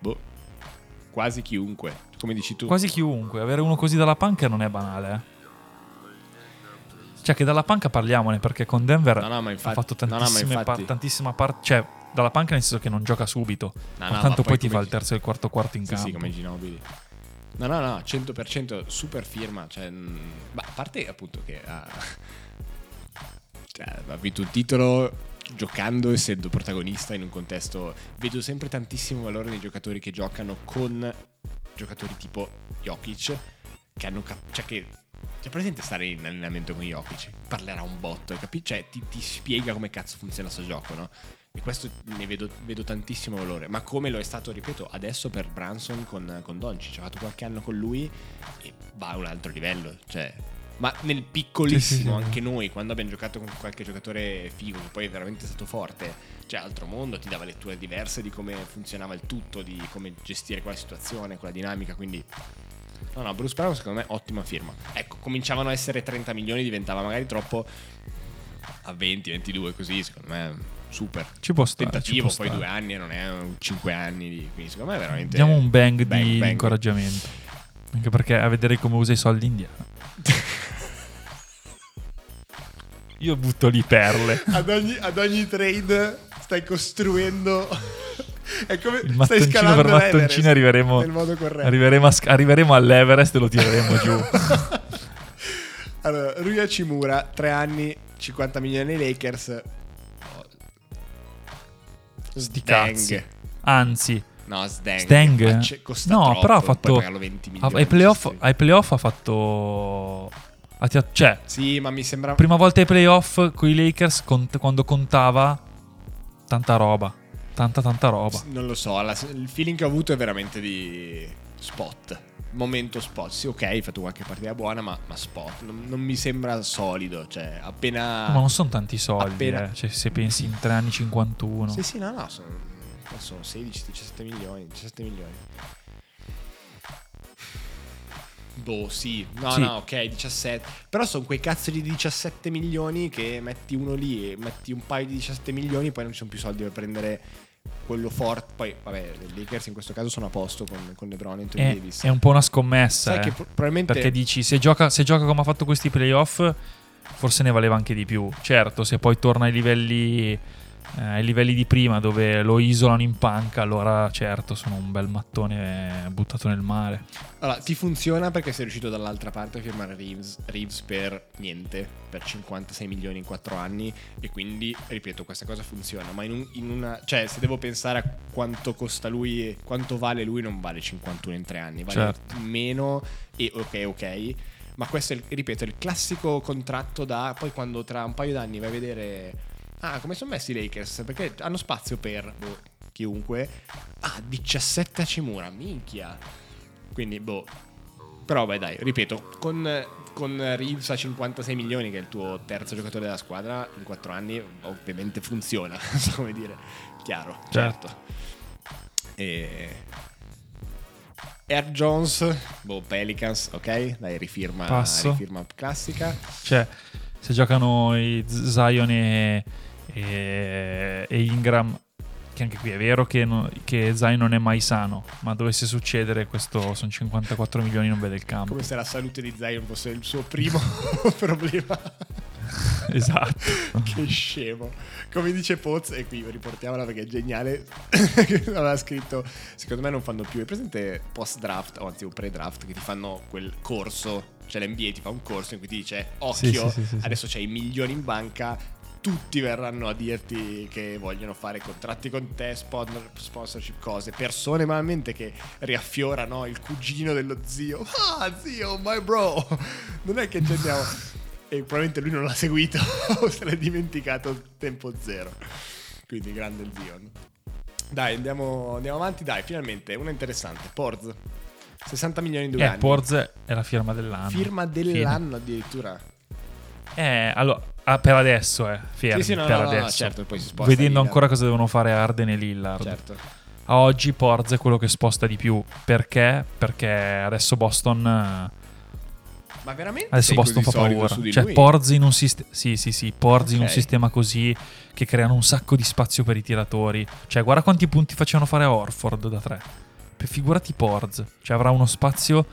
Speaker 1: boh, quasi chiunque. Come dici tu.
Speaker 2: Quasi chiunque. Avere uno così dalla panca non è banale, eh. Cioè, che dalla panca parliamone, perché con Denver
Speaker 1: No, no, infatti-
Speaker 2: ha fatto
Speaker 1: no, no,
Speaker 2: tantissime
Speaker 1: infatti-
Speaker 2: par- tantissima parte. Cioè, dalla panca nel senso che non gioca subito.
Speaker 1: No,
Speaker 2: ma tanto
Speaker 1: poi
Speaker 2: poi ti fa il terzo e il quarto quarto in
Speaker 1: Sì,
Speaker 2: campo.
Speaker 1: sì, come Ginobili. No, no, no, 100% super firma. Cioè, ma a parte appunto che ha, cioè, ha vinto un titolo giocando, essendo protagonista in un contesto. Vedo sempre tantissimo valore nei giocatori che giocano con giocatori tipo Jokic, che hanno cap- cioè che. C'è presente stare in allenamento con Jokic? Parlerà un botto, capi? Cioè, ti, ti spiega come cazzo funziona questo gioco, no? E questo ne vedo, vedo tantissimo valore. Ma come lo è stato, ripeto, adesso per Branson con, con Doncic. Ha fatto qualche anno con lui e va a un altro livello. Cioè, ma nel piccolissimo,
Speaker 2: Sì, sì, sì.
Speaker 1: anche noi, quando abbiamo giocato con qualche giocatore figo, che poi è veramente stato forte, cioè altro mondo, ti dava letture diverse di come funzionava il tutto, di come gestire quella situazione, quella dinamica. Quindi, no, no, Bruce Brown secondo me ottima firma. Ecco, cominciavano a essere 30 milioni, diventava magari troppo a 20, 22, così, secondo me super.
Speaker 2: Ci può stare.
Speaker 1: Tentativo,
Speaker 2: può
Speaker 1: poi
Speaker 2: stare.
Speaker 1: due anni non è un 5 anni, di- quindi secondo me è veramente...
Speaker 2: Diamo un bang,
Speaker 1: bang,
Speaker 2: di
Speaker 1: bang.
Speaker 2: incoraggiamento. Anche perché a vedere come usa i soldi indiana. Io butto lì perle.
Speaker 1: ad, ogni, ad ogni trade stai costruendo. È come
Speaker 2: Il
Speaker 1: stai
Speaker 2: mattoncino per mattoncino arriveremo,
Speaker 1: nel modo corretto.
Speaker 2: arriveremo, a arriveremo all'Everest e lo tireremo giù.
Speaker 1: allora, Rui Hachimura, 3 anni, 50 milioni ai Lakers.
Speaker 2: Sti
Speaker 1: Sdang.
Speaker 2: cazzi. Anzi,
Speaker 1: No, Sdang. Costa
Speaker 2: No,
Speaker 1: troppo,
Speaker 2: però ha fatto-
Speaker 1: pagarlo 20
Speaker 2: a-
Speaker 1: milioni.
Speaker 2: ai, playoff, ai playoff ha fatto... cioè,
Speaker 1: Sì, ma mi sembra...
Speaker 2: prima volta ai playoff con i Lakers cont- quando contava tanta roba. Tanta tanta roba.
Speaker 1: Non lo so, la- il feeling che ho avuto è veramente di spot. Momento spot. Sì, ok, hai fatto qualche partita buona, ma, ma spot. Non, non mi sembra solido. Cioè, appena.
Speaker 2: Ma non sono tanti soldi,
Speaker 1: appena-
Speaker 2: eh. Cioè, se pensi in tre anni 51.
Speaker 1: Sì, sì, no, no. Sono, sono 16-17 milioni. 17 milioni. Boh, sì. No,
Speaker 2: Sì.
Speaker 1: no, ok, 17. Però sono quei cazzo di 17 milioni che metti uno lì e metti un paio di 17 milioni, poi non ci sono più soldi per prendere quello forte. Poi, vabbè, i Lakers in questo caso sono a posto con, con LeBron e Anthony
Speaker 2: È,
Speaker 1: Davis.
Speaker 2: è un po' una scommessa.
Speaker 1: Sai
Speaker 2: eh.
Speaker 1: che pro- probabilmente
Speaker 2: Perché dici, se gioca, se gioca come ha fatto questi playoff, forse ne valeva anche di più. Certo, se poi torna ai livelli, eh, ai livelli di prima dove lo isolano in panca, allora certo sono un bel mattone buttato nel mare.
Speaker 1: Allora, ti funziona perché sei riuscito dall'altra parte a firmare Reeves, Reeves per niente, per 56 milioni in 4 anni e quindi, ripeto, questa cosa funziona, ma in, un- in una... cioè se devo pensare a quanto costa lui, quanto vale lui, non vale 51 in 3 anni, vale
Speaker 2: Certo.
Speaker 1: meno e ok ok, ma questo è, ripeto, è il classico contratto da poi quando tra un paio d'anni vai a vedere... Ah, come sono messi i Lakers? Perché hanno spazio per boh, chiunque. Ah, 17 a Cimura, minchia. Quindi, boh. Però, beh, dai, ripeto, con, con Reeves a 56 milioni, che è il tuo terzo giocatore della squadra, in 4 anni, ovviamente funziona. So come dire. Chiaro, certo. E... Air Jones, boh, Pelicans, ok? Dai, rifirma,
Speaker 2: Passo.
Speaker 1: rifirma classica.
Speaker 2: Cioè, se giocano i Zion e, e- e Ingram, che anche qui è vero che, no- che Zion non è mai sano, ma dovesse succedere, questo sono 54 milioni, non vede il campo.
Speaker 1: Come se la salute di Zion fosse il suo primo problema.
Speaker 2: Esatto.
Speaker 1: che scemo. Come dice Poz, e qui riportiamola perché è geniale. aveva scritto: Secondo me non fanno più. È presente post draft, o anzi un pre-draft, che ti fanno quel corso. Cioè l'NBA ti fa un corso in cui ti dice: Occhio,
Speaker 2: sì, sì, sì.
Speaker 1: adesso c'hai i milioni in banca. Tutti verranno a dirti che vogliono fare contratti con te, spon- sponsorship, cose. Persone malamente che riaffiorano il cugino dello zio. Ah, zio, my bro. Non è che ci andiamo. E probabilmente lui non l'ha seguito o se l'è dimenticato tempo zero. Quindi grande il Zion. Dai, andiamo, andiamo avanti. Dai, finalmente una interessante. Porz. 60 milioni in due
Speaker 2: Eh,
Speaker 1: anni.
Speaker 2: Porz è la firma dell'anno.
Speaker 1: Firma dell'anno addirittura.
Speaker 2: Eh, allora, ah, per adesso, eh, fermi,
Speaker 1: Sì, sì, no,
Speaker 2: per
Speaker 1: no, no,
Speaker 2: adesso.
Speaker 1: certo, poi si sposta
Speaker 2: Vedendo
Speaker 1: Lillard.
Speaker 2: ancora cosa devono fare Arden e Lillard.
Speaker 1: Certo.
Speaker 2: A oggi Porz è quello che sposta di più. Perché? Perché adesso Boston... eh,
Speaker 1: Ma veramente
Speaker 2: Adesso Boston fa paura. Cioè,
Speaker 1: lui?
Speaker 2: Porz in un sistema. Sì, sì, sì. Porz in un sistema così che creano un sacco di spazio per i tiratori. Cioè, guarda quanti punti facevano fare a Orford da tre. Figurati Porz. Cioè, avrà uno spazio.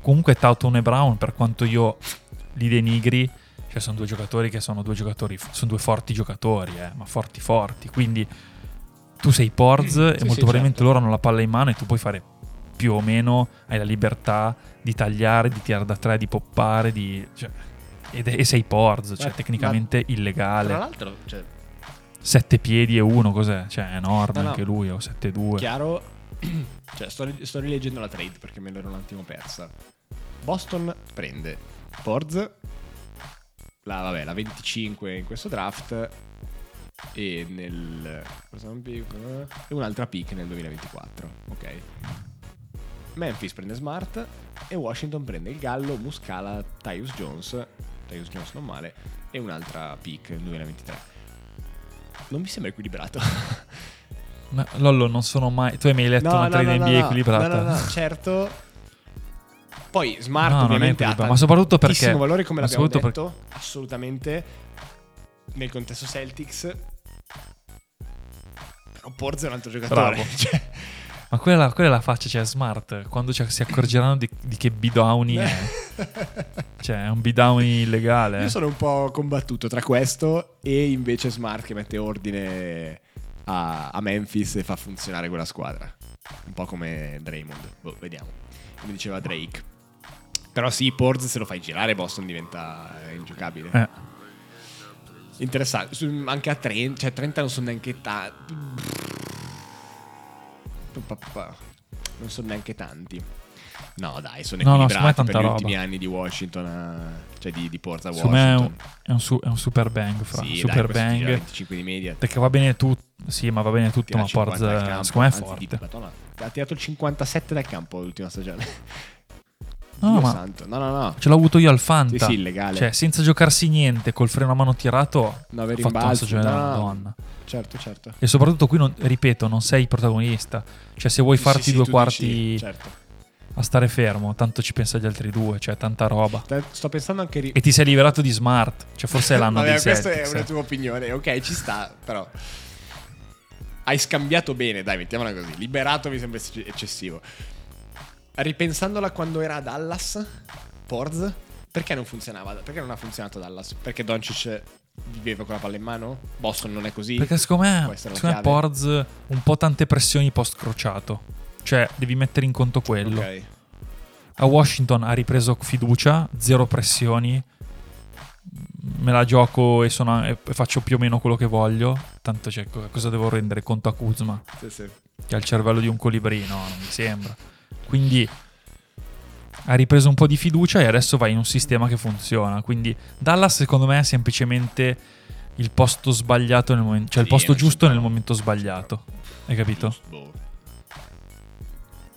Speaker 2: Comunque, Tatum e Brown, per quanto io li denigri, cioè, sono due giocatori che sono due giocatori. Sono due forti giocatori, eh, ma forti, forti. Quindi, tu sei Porz e
Speaker 1: sì,
Speaker 2: molto
Speaker 1: sì,
Speaker 2: probabilmente
Speaker 1: certo.
Speaker 2: loro hanno la palla in mano e tu puoi fare più o meno. Hai la libertà di tagliare, di tirare da tre, di poppare, di. Cioè, ed è- e sei Porz, cioè
Speaker 1: Ma-
Speaker 2: tecnicamente
Speaker 1: Tra
Speaker 2: illegale.
Speaker 1: l'altro, cioè,
Speaker 2: Sette piedi e uno, cos'è? Cioè, è enorme
Speaker 1: No, no.
Speaker 2: anche lui, o 7-2.
Speaker 1: chiaro. cioè, sto, sto rileggendo la trade perché me l'ero un attimo persa. Boston prende Porz, la, vabbè, la 25 in questo draft e nel pick, eh, e un'altra pick nel 2024, ok. Memphis prende Smart e Washington prende il Gallo, Muscala, Tyus Jones, Tyus Jones non male, e un'altra pick nel 2023. Non mi sembra equilibrato.
Speaker 2: No, Lollo, non sono mai. Tu hai mai letto una trade NBA equilibrata?
Speaker 1: No, no, no, certo. Poi Smart
Speaker 2: No,
Speaker 1: ovviamente ha
Speaker 2: ma soprattutto perché-
Speaker 1: valore come l'abbiamo detto, assolutamente nel contesto Celtics. Però Porz è un altro giocatore, cioè,
Speaker 2: Ma quella, quella è la faccia, cioè, smart. Quando cioè, si accorgeranno di, di che bidowny è. Cioè, è un bidowny illegale.
Speaker 1: Io sono un po' combattuto tra questo e invece Smart che mette ordine a, a Memphis e fa funzionare quella squadra. Un po' come Draymond. Boh, vediamo. Come diceva Drake. Però sì, Porz se lo fai girare Boston diventa eh, ingiocabile.
Speaker 2: Eh.
Speaker 1: Interessante. Anche a 30, cioè 30 non sono neanche tanti. Non sono neanche tanti. No, dai, sono
Speaker 2: No,
Speaker 1: equilibrati
Speaker 2: tanta
Speaker 1: per gli
Speaker 2: roba.
Speaker 1: ultimi anni di Washington, a- cioè di, di Porza
Speaker 2: me è
Speaker 1: Washington.
Speaker 2: un, è un su- è un super bang, fra.
Speaker 1: Sì,
Speaker 2: super
Speaker 1: dai,
Speaker 2: bang.
Speaker 1: tira 25 di media.
Speaker 2: Perché va bene tutto. Sì, ma va bene tutto,
Speaker 1: Tira
Speaker 2: ma Porz
Speaker 1: 50 dal campo,
Speaker 2: secondo me è
Speaker 1: anzi,
Speaker 2: forte.
Speaker 1: di- Madonna, ha tirato il 57 dal campo l'ultima stagione.
Speaker 2: No,
Speaker 1: santo. No, no, no.
Speaker 2: ce l'ho avuto io al Fanta.
Speaker 1: Sì, sì, illegale.
Speaker 2: Cioè, senza giocarsi niente, col freno a mano tirato,
Speaker 1: Nove
Speaker 2: ha fatto
Speaker 1: rimbalzi.
Speaker 2: stagione
Speaker 1: No,
Speaker 2: della
Speaker 1: no, no.
Speaker 2: Madonna.
Speaker 1: Certo, certo.
Speaker 2: E soprattutto qui, non- ripeto, non sei protagonista. Cioè, se vuoi
Speaker 1: Sì,
Speaker 2: farti
Speaker 1: sì,
Speaker 2: due quarti
Speaker 1: dici, certo.
Speaker 2: a stare fermo, tanto ci pensa gli altri due, cioè tanta roba.
Speaker 1: Sto pensando anche ri-
Speaker 2: E ti sei liberato di Smart, cioè forse è l'anno
Speaker 1: Vabbè,
Speaker 2: dei
Speaker 1: questa
Speaker 2: Celtics.
Speaker 1: è una tua opinione. Ok, ci sta, però. Hai scambiato bene, dai, mettiamola così. Liberato mi sembra ecce- eccessivo. Ripensandola quando era a Dallas, Porz, Perché non funzionava? Perché non ha funzionato Dallas? Perché Doncic viveva con la palla in mano? Boston non è così?
Speaker 2: Perché secondo me, secondo. Porz un po' tante pressioni post crociato. Cioè, devi mettere in conto quello.
Speaker 1: Ok.
Speaker 2: A Washington ha ripreso fiducia, zero pressioni. Me la gioco e, sono- e faccio più o meno quello che voglio. Tanto cioè, co- cosa devo rendere conto a Kuzma?
Speaker 1: Sì, sì.
Speaker 2: Che ha il cervello di un colibrino, non mi sembra. Quindi ha ripreso un po' di fiducia e adesso va in un sistema che funziona. Quindi Dallas, secondo me, è semplicemente il posto sbagliato nel momento, cioè il posto giusto nel momento sbagliato. Hai capito?
Speaker 1: Boh.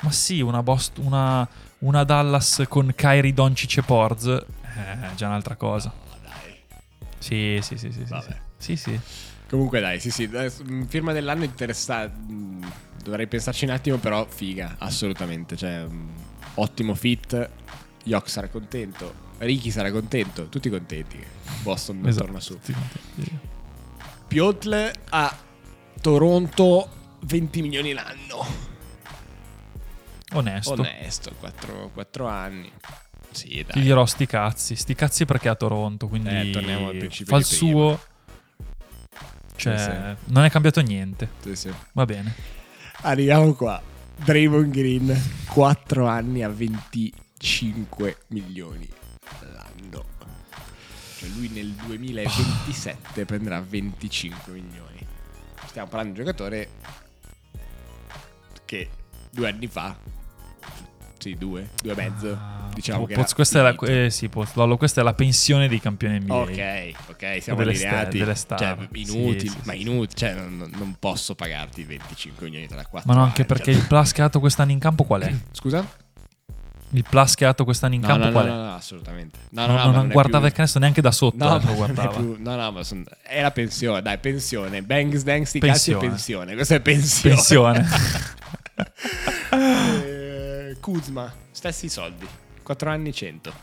Speaker 2: Ma sì, una, Bost- una, una Dallas con Kyrie Doncic e Porz è già un'altra cosa. Sì, sì, sì, sì. sì,
Speaker 1: Vabbè.
Speaker 2: sì. Sì, sì.
Speaker 1: Comunque dai, sì, sì, mm, firma dell'anno interessante. mm, Dovrei pensarci un attimo, però figa, assolutamente. Cioè, mm, ottimo fit. Yok sarà contento. Ricky sarà contento. Tutti contenti. Boston
Speaker 2: Esatto.
Speaker 1: torna su. Piotle a Toronto 20 milioni l'anno.
Speaker 2: Onesto.
Speaker 1: Onesto, 4, anni. Sì,
Speaker 2: Ti
Speaker 1: dai.
Speaker 2: dirò sti cazzi. Sti cazzi perché è a Toronto, quindi
Speaker 1: Eh, torniamo al principio
Speaker 2: fa il suo. Cioè,
Speaker 1: Sì,
Speaker 2: non è cambiato niente.
Speaker 1: Sì, sì.
Speaker 2: Va bene.
Speaker 1: Arriviamo qua. Draymond Green, 4 anni a 25 milioni l'anno. Cioè lui nel 2027 prenderà 25 milioni. Stiamo parlando di un giocatore che due anni fa, sì, due, due e mezzo,
Speaker 2: Ah,
Speaker 1: diciamo
Speaker 2: Poz-
Speaker 1: che era
Speaker 2: questa, è la, eh, sì, Poz- Lollo, questa è la pensione dei campioni NBA.
Speaker 1: Ok, ok, siamo
Speaker 2: Delle
Speaker 1: allineati.
Speaker 2: delle star.
Speaker 1: Cioè, inutili,
Speaker 2: sì,
Speaker 1: ma inutili. Cioè, non, non posso pagarti 25 milioni tra 4
Speaker 2: Ma no, anche perché
Speaker 1: cioè.
Speaker 2: il plus che ha dato quest'anno in campo qual è?
Speaker 1: Scusa?
Speaker 2: Il plus che ha dato quest'anno in
Speaker 1: No,
Speaker 2: campo
Speaker 1: no,
Speaker 2: qual
Speaker 1: no,
Speaker 2: è?
Speaker 1: no, no, assolutamente. No,
Speaker 2: non
Speaker 1: no, no,
Speaker 2: non
Speaker 1: non
Speaker 2: guardava
Speaker 1: più-
Speaker 2: il canestro neanche da sotto.
Speaker 1: No,
Speaker 2: eh, guardava.
Speaker 1: più- no, no, ma son- è la pensione, dai, pensione. Bangs, dangs, sti cazzi è
Speaker 2: Pensione.
Speaker 1: pensione. Questa è pensione.
Speaker 2: Pensione.
Speaker 1: Eh, Kuzma, stessi soldi. 4 anni 100.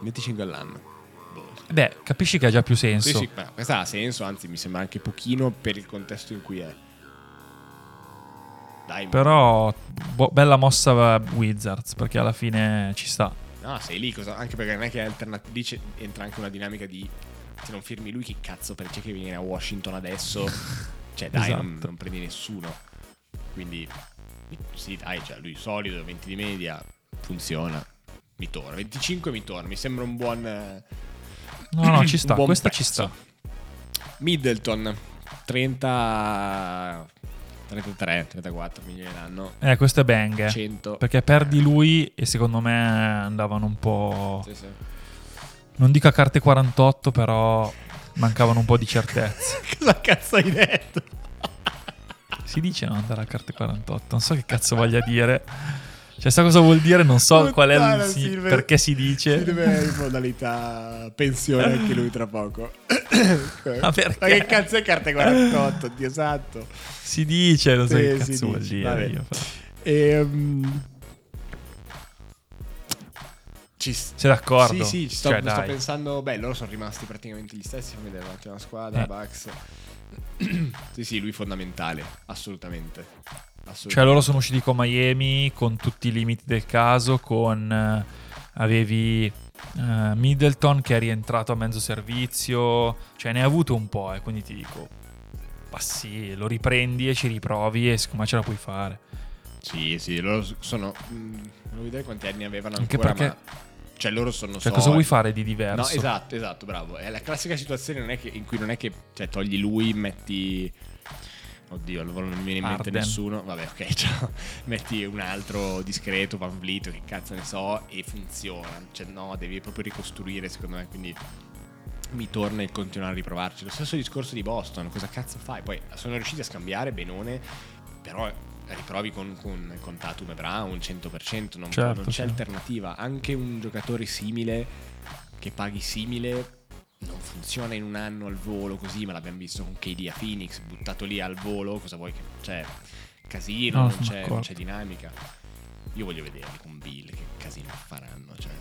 Speaker 1: 25 all'anno. Boh.
Speaker 2: Beh, capisci che ha già più senso.
Speaker 1: Sì, sì, ma questa ha senso, anzi mi sembra anche pochino per il contesto in cui è. Dai,
Speaker 2: Però, boh, bella mossa Wizards, perché alla fine ci sta.
Speaker 1: No, sei lì, cosa- anche perché non è che è alternativa. Lì entra anche una dinamica di. Se non firmi lui, che cazzo perché che viene a Washington adesso? Cioè, dai, non,
Speaker 2: Esatto.
Speaker 1: non prendi nessuno. Quindi, sì, dai, cioè, lui solido, 20 di media, funziona. Mi torna. 25 mi torna, mi sembra un buon. eh,
Speaker 2: No, no, ci sta. Questa ci
Speaker 1: prezzo.
Speaker 2: sta.
Speaker 1: Middleton, 30. 33, 34 milioni l'anno.
Speaker 2: Eh, questo è bang. eh.
Speaker 1: 100.
Speaker 2: Perché perdi lui e secondo me andavano un po'...
Speaker 1: Sì, sì.
Speaker 2: Non dico a carte 48, però mancavano un po' di certezze.
Speaker 1: Cosa cazzo hai detto?
Speaker 2: Si dice non andare a carte 48, non so che cazzo voglia dire. Cioè, sa cosa vuol dire, non so qual è il si-
Speaker 1: Silver.
Speaker 2: perché si dice.
Speaker 1: Si deve in modalità pensione anche lui tra poco.
Speaker 2: Ma perché?
Speaker 1: Ma che cazzo è carte 48? Dio santo.
Speaker 2: Si dice, non so
Speaker 1: Sì,
Speaker 2: che cazzo vuol dire.
Speaker 1: Ehm, ci s-
Speaker 2: Sei d'accordo?
Speaker 1: Sì, sì, ci sto,
Speaker 2: Cioè,
Speaker 1: sto pensando. Beh, loro sono rimasti praticamente gli stessi. Fammi vedere un attimo la squadra.
Speaker 2: Eh.
Speaker 1: Bucks. sì, sì, lui fondamentale. Assolutamente.
Speaker 2: Cioè, loro sono usciti con Miami con tutti i limiti del caso. Con eh, avevi eh, Middleton che è rientrato a mezzo servizio. Cioè, ne hai avuto un po'. E quindi ti dico, ma sì, lo riprendi e ci riprovi. E secondo me ce la puoi fare.
Speaker 1: Sì, sì, loro sono. mm, non vedere quanti anni avevano
Speaker 2: Anche
Speaker 1: ancora.
Speaker 2: perché-
Speaker 1: ma- Cioè, loro sono.
Speaker 2: Cioè,
Speaker 1: so-
Speaker 2: cosa vuoi fare di
Speaker 1: No,
Speaker 2: diverso?
Speaker 1: esatto, esatto, bravo. È la classica situazione non è che- in cui non è che cioè, togli lui, metti. Oddio, non mi viene in mente
Speaker 2: Arden.
Speaker 1: nessuno. Vabbè, ok, ciao. Metti un altro discreto, Van Vliet, che cazzo ne so, e funziona. Cioè, no, devi proprio ricostruire, secondo me. Quindi mi torna il continuare a riprovarci. Lo stesso discorso di Boston, cosa cazzo fai? Poi sono riusciti a scambiare benone, però riprovi con, con, con Tatum e Brown 100%, non,
Speaker 2: Certo,
Speaker 1: non c'è
Speaker 2: sì.
Speaker 1: alternativa. Anche un giocatore simile, che paghi simile, non funziona in un anno al volo così, ma l'abbiamo visto con KD a Phoenix, buttato lì al volo, cosa vuoi che... Cioè, casino,
Speaker 2: No,
Speaker 1: non, c'è, non c'è dinamica. Io voglio vederli con Bill, che casino faranno, cioè...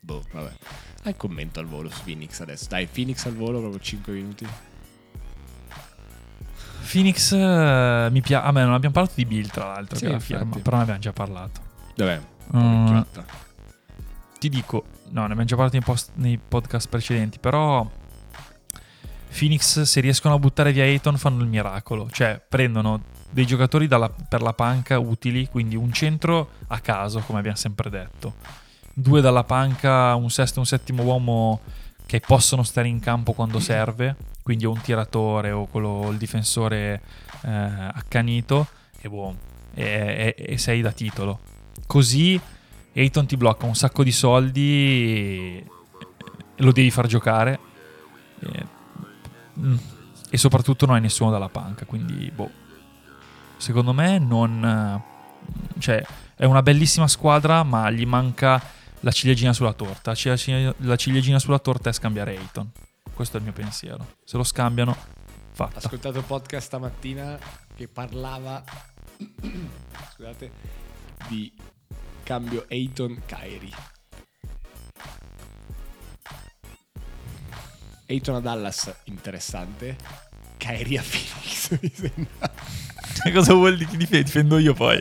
Speaker 1: Boh, vabbè. Hai il commento al volo su Phoenix adesso. Dai, Phoenix al volo, proprio 5 minuti.
Speaker 2: Phoenix eh, mi piace. A me non abbiamo parlato di Bill, tra l'altro,
Speaker 1: Sì,
Speaker 2: che è la
Speaker 1: infatti.
Speaker 2: firma, però ne abbiamo già parlato.
Speaker 1: Dov'è?
Speaker 2: Mm. Ti dico, no, ne abbiamo già parlato post- nei podcast precedenti, però Phoenix se riescono a buttare via Ayton fanno il miracolo, cioè prendono dei giocatori dalla- per la panca utili, quindi un centro a caso, come abbiamo sempre detto, due dalla panca, un sesto e un settimo uomo che possono stare in campo quando serve, quindi o un tiratore o quello, il difensore eh, accanito e, boh, e, e- e sei da titolo. Così Ayton ti blocca un sacco di soldi lo devi far giocare e, mm, e soprattutto non hai nessuno dalla panca, quindi boh. Secondo me non... Cioè, è una bellissima squadra, ma gli manca la ciliegina sulla torta. La ciliegina, la ciliegina sulla torta è scambiare Ayton. Questo è il mio pensiero. Se lo scambiano,
Speaker 1: Ho
Speaker 2: fatta.
Speaker 1: ascoltato il podcast stamattina che parlava scusate di cambio Ayton Kyrie. Ayton a Dallas interessante. Kyrie a Phoenix mi sembra,
Speaker 2: Cosa vuol dire? Dif- difendo io poi.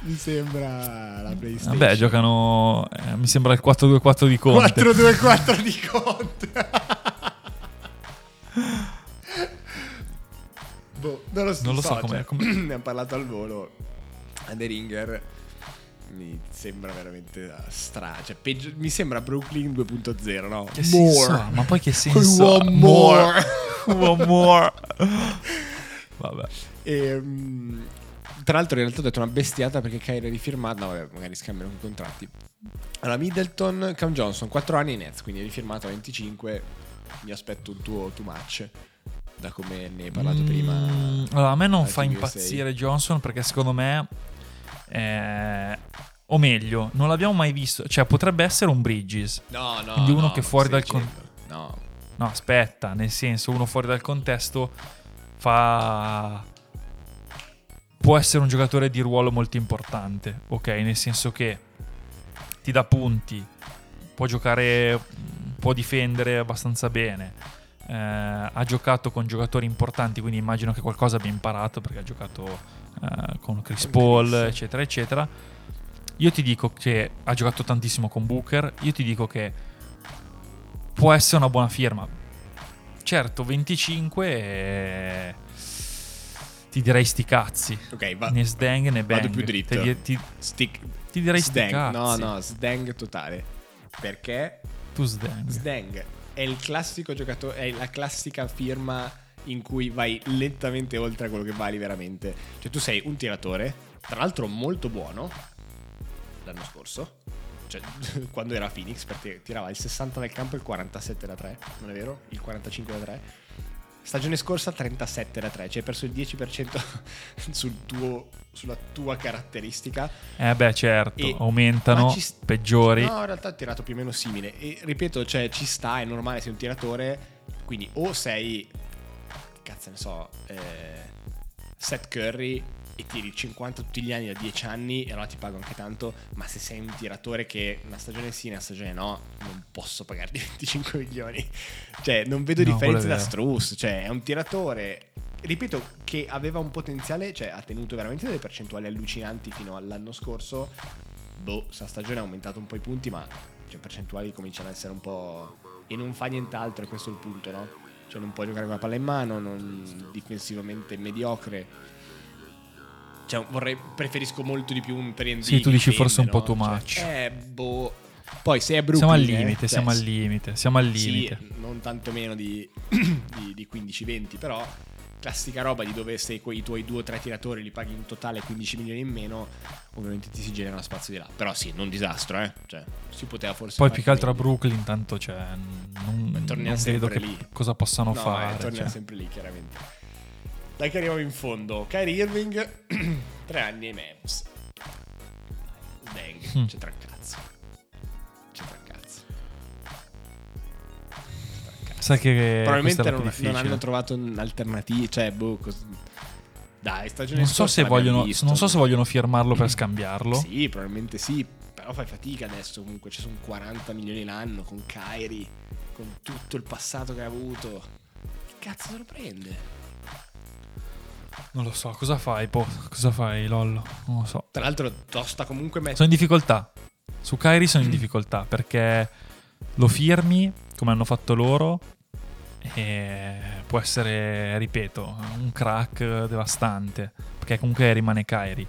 Speaker 1: mi sembra la PlayStation.
Speaker 2: Vabbè, giocano. eh, mi sembra il 4-2-4 di Conte.
Speaker 1: 4-2-4 di Conte. boh, non lo so,
Speaker 2: Non lo so
Speaker 1: cioè,
Speaker 2: com'è.
Speaker 1: ne abbiamo parlato al volo. The Ringer mi sembra veramente stra. Cioè, peggio, mi sembra Brooklyn 2.0, no?
Speaker 2: Che senso ha? Ma poi che senso ha?
Speaker 1: want more.
Speaker 2: One more. Vabbè.
Speaker 1: E, mm, tra l'altro, in realtà ho detto una bestiata perché Kyrie rifirmato. No, vabbè, magari scambiano i contratti. Allora, Middleton, Cam Johnson, 4 anni in Nets, quindi è rifirmato a 25. Mi aspetto un tuo too much. Da come ne hai parlato prima.
Speaker 2: Mm, Allora, a me non fa impazzire Johnson perché secondo me. Eh, o meglio, non l'abbiamo mai visto. Cioè, potrebbe essere un Bridges.
Speaker 1: No, no.
Speaker 2: Quindi uno
Speaker 1: no,
Speaker 2: che fuori dal con-
Speaker 1: dicendo? No.
Speaker 2: No, aspetta, nel senso, uno fuori dal contesto fa. Può essere un giocatore di ruolo molto importante, ok? Nel senso che ti dà punti, può giocare, può difendere abbastanza bene. eh, ha giocato con giocatori importanti, quindi immagino che qualcosa abbia imparato perché ha giocato eh, con Chris Paul, eccetera, eccetera. Io ti dico che ha giocato tantissimo con Booker. Io ti dico che può essere una buona firma. Certo, 25 e... ti direi sti cazzi.
Speaker 1: Ok, va.
Speaker 2: Né sdang né bang.
Speaker 1: Vado più dritto.
Speaker 2: Ti, ti-
Speaker 1: Stick.
Speaker 2: ti direi sti
Speaker 1: Sdang.
Speaker 2: cazzi.
Speaker 1: No, no, sdang totale. Perché
Speaker 2: Tu sdang.
Speaker 1: Sdang è il classico giocatore, è la classica firma in cui vai lentamente oltre a quello che vali veramente. Cioè tu sei un tiratore, tra l'altro molto buono, l'anno scorso, cioè quando era a Phoenix, perché tirava il 60 dal campo e il 47 da 3, non è vero? Il 45 da 3. Stagione scorsa 37 da 3, cioè hai perso il 10% sul tuo, sulla tua caratteristica.
Speaker 2: Eh beh, certo,
Speaker 1: E-
Speaker 2: aumentano,
Speaker 1: ci
Speaker 2: peggiori.
Speaker 1: No, in realtà ha tirato più o meno simile. E ripeto, cioè, ci sta, è normale, sei un tiratore. Quindi o sei, cazzo ne so, eh, Seth Curry e tiri 50 tutti gli anni da 10 anni e allora ti pago anche tanto. Ma se sei un tiratore che una stagione sì, una stagione no, non posso pagarti 25 milioni. Cioè, non vedo
Speaker 2: No,
Speaker 1: differenze da. Struss. Cioè, è un tiratore ripeto che aveva un potenziale, cioè ha tenuto veramente delle percentuali allucinanti fino all'anno scorso. Boh, sta stagione ha aumentato un po' i punti, ma cioè, percentuali cominciano ad essere un po'. E non fa nient'altro, questo è il punto, no? Cioè non può giocare con la palla in mano, non difensivamente mediocre. Cioè, vorrei, preferisco molto di più un 3D.
Speaker 2: Sì, tu dici forse un
Speaker 1: difende,
Speaker 2: po'
Speaker 1: no?
Speaker 2: too
Speaker 1: Cioè,
Speaker 2: much.
Speaker 1: eh, boh. Poi se è Brooklyn...
Speaker 2: siamo al
Speaker 1: eh,
Speaker 2: limite,
Speaker 1: cioè,
Speaker 2: siamo al limite, siamo al limite.
Speaker 1: sì, non tanto meno di, di, di 15-20, però classica roba di dove se quei tuoi due o tre tiratori li paghi in totale 15 milioni in meno, ovviamente ti si genera spazio di là. Però sì, non disastro, eh. Cioè, si poteva forse
Speaker 2: Poi più che altro a. Brooklyn, tanto cioè, non,
Speaker 1: Beh,
Speaker 2: non vedo che
Speaker 1: lì.
Speaker 2: cosa possano
Speaker 1: No,
Speaker 2: fare.
Speaker 1: eh, torniamo
Speaker 2: cioè.
Speaker 1: sempre lì, chiaramente. Dai che arriviamo in fondo. Kyrie Irving, tre anni ai Mavs. Dang,
Speaker 2: Mm.
Speaker 1: c'entra il cazzo.
Speaker 2: Sai che
Speaker 1: Probabilmente non, non hanno trovato un'alternativa. Cioè, boh, cos- dai, stagione
Speaker 2: Non so, se vogliono,
Speaker 1: visto.
Speaker 2: non so se vogliono firmarlo per scambiarlo.
Speaker 1: Sì, probabilmente sì. Però fai fatica adesso. Comunque ci sono 40 milioni l'anno con Kyrie, con tutto il passato che ha avuto. Che cazzo se lo prende?
Speaker 2: Non lo so, cosa fai, po? Cosa fai, Lollo? Non lo so.
Speaker 1: Tra l'altro, tosta comunque mettere.
Speaker 2: Sono in difficoltà. Su Kyrie sono in difficoltà perché lo firmi come hanno fatto loro può essere, ripeto, un crack devastante perché comunque rimane Kyrie.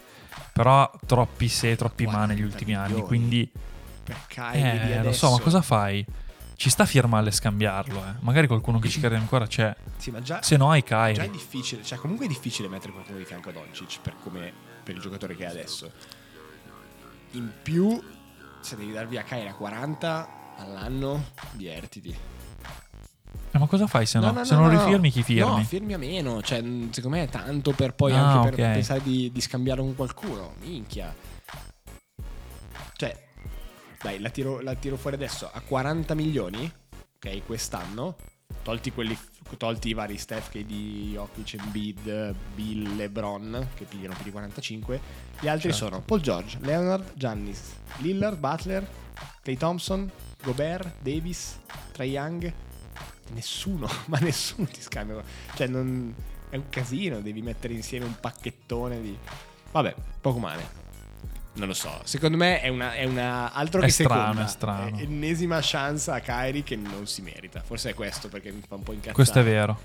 Speaker 2: Però troppi se, troppi ma negli
Speaker 1: 40
Speaker 2: ultimi anni, quindi
Speaker 1: Per di
Speaker 2: eh, lo so, ma cosa fai? Ci sta a firmarle e scambiarlo, eh. Magari qualcuno che ci crede ancora c'è.
Speaker 1: Sì, ma già,
Speaker 2: Se no hai
Speaker 1: già è difficile, cioè comunque è difficile mettere qualcuno di fianco a Doncic per, come, per il giocatore che è adesso. In più, se devi dar via Kyrie a 40 all'anno, divertiti.
Speaker 2: Eh, ma cosa fai se no? se non lo rifirmi, chi firmi?
Speaker 1: No, firmi a meno. Cioè, secondo me è tanto per poi
Speaker 2: Ah,
Speaker 1: anche per
Speaker 2: ok.
Speaker 1: pensare di, di scambiarlo con qualcuno. Minchia. Cioè, dai, la tiro, la tiro fuori adesso a 40 milioni, ok, quest'anno. Tolti, quelli, tolti i vari Steph, KD, Jokic, Embiid, Bill, LeBron, che pigliano più di 45. Gli altri
Speaker 2: Certo.
Speaker 1: sono Paul George, Leonard, Giannis, Lillard, Butler, Clay Thompson, Gobert, Davis, Trae Young. Nessuno, ma nessuno ti scambia. Cioè, non, è un casino, devi mettere insieme un pacchettone di... Vabbè, poco male. Non lo so, secondo me è una, è una altro
Speaker 2: È
Speaker 1: che
Speaker 2: strano,
Speaker 1: seconda.
Speaker 2: è strano.
Speaker 1: ennesima chance a Kyrie che non si merita. Forse è questo perché mi fa un po' incazzare.
Speaker 2: Questo è vero.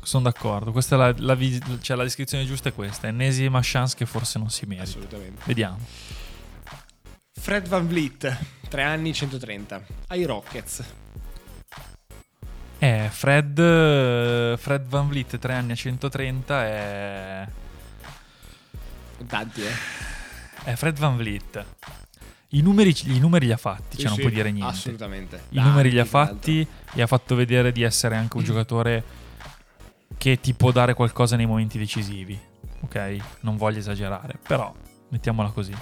Speaker 2: Sono d'accordo. Questa è la, la cioè, la descrizione giusta è questa. Ennesima chance che forse non si merita.
Speaker 1: Assolutamente.
Speaker 2: Vediamo.
Speaker 1: Fred Van Vliet, 3 anni 130. Ai Rockets.
Speaker 2: Eh, Fred, Fred Van Vliet, 3 anni a 130 è...
Speaker 1: Tanti, eh.
Speaker 2: è Fred Van Vliet. I numeri, i numeri li ha fatti,
Speaker 1: Sì,
Speaker 2: cioè non
Speaker 1: sì,
Speaker 2: puoi dire niente.
Speaker 1: Assolutamente.
Speaker 2: I numeri li ha fatti e ha fatto vedere di essere anche un giocatore che ti può dare qualcosa nei momenti decisivi. Ok? Non voglio esagerare, però mettiamola così. Eh,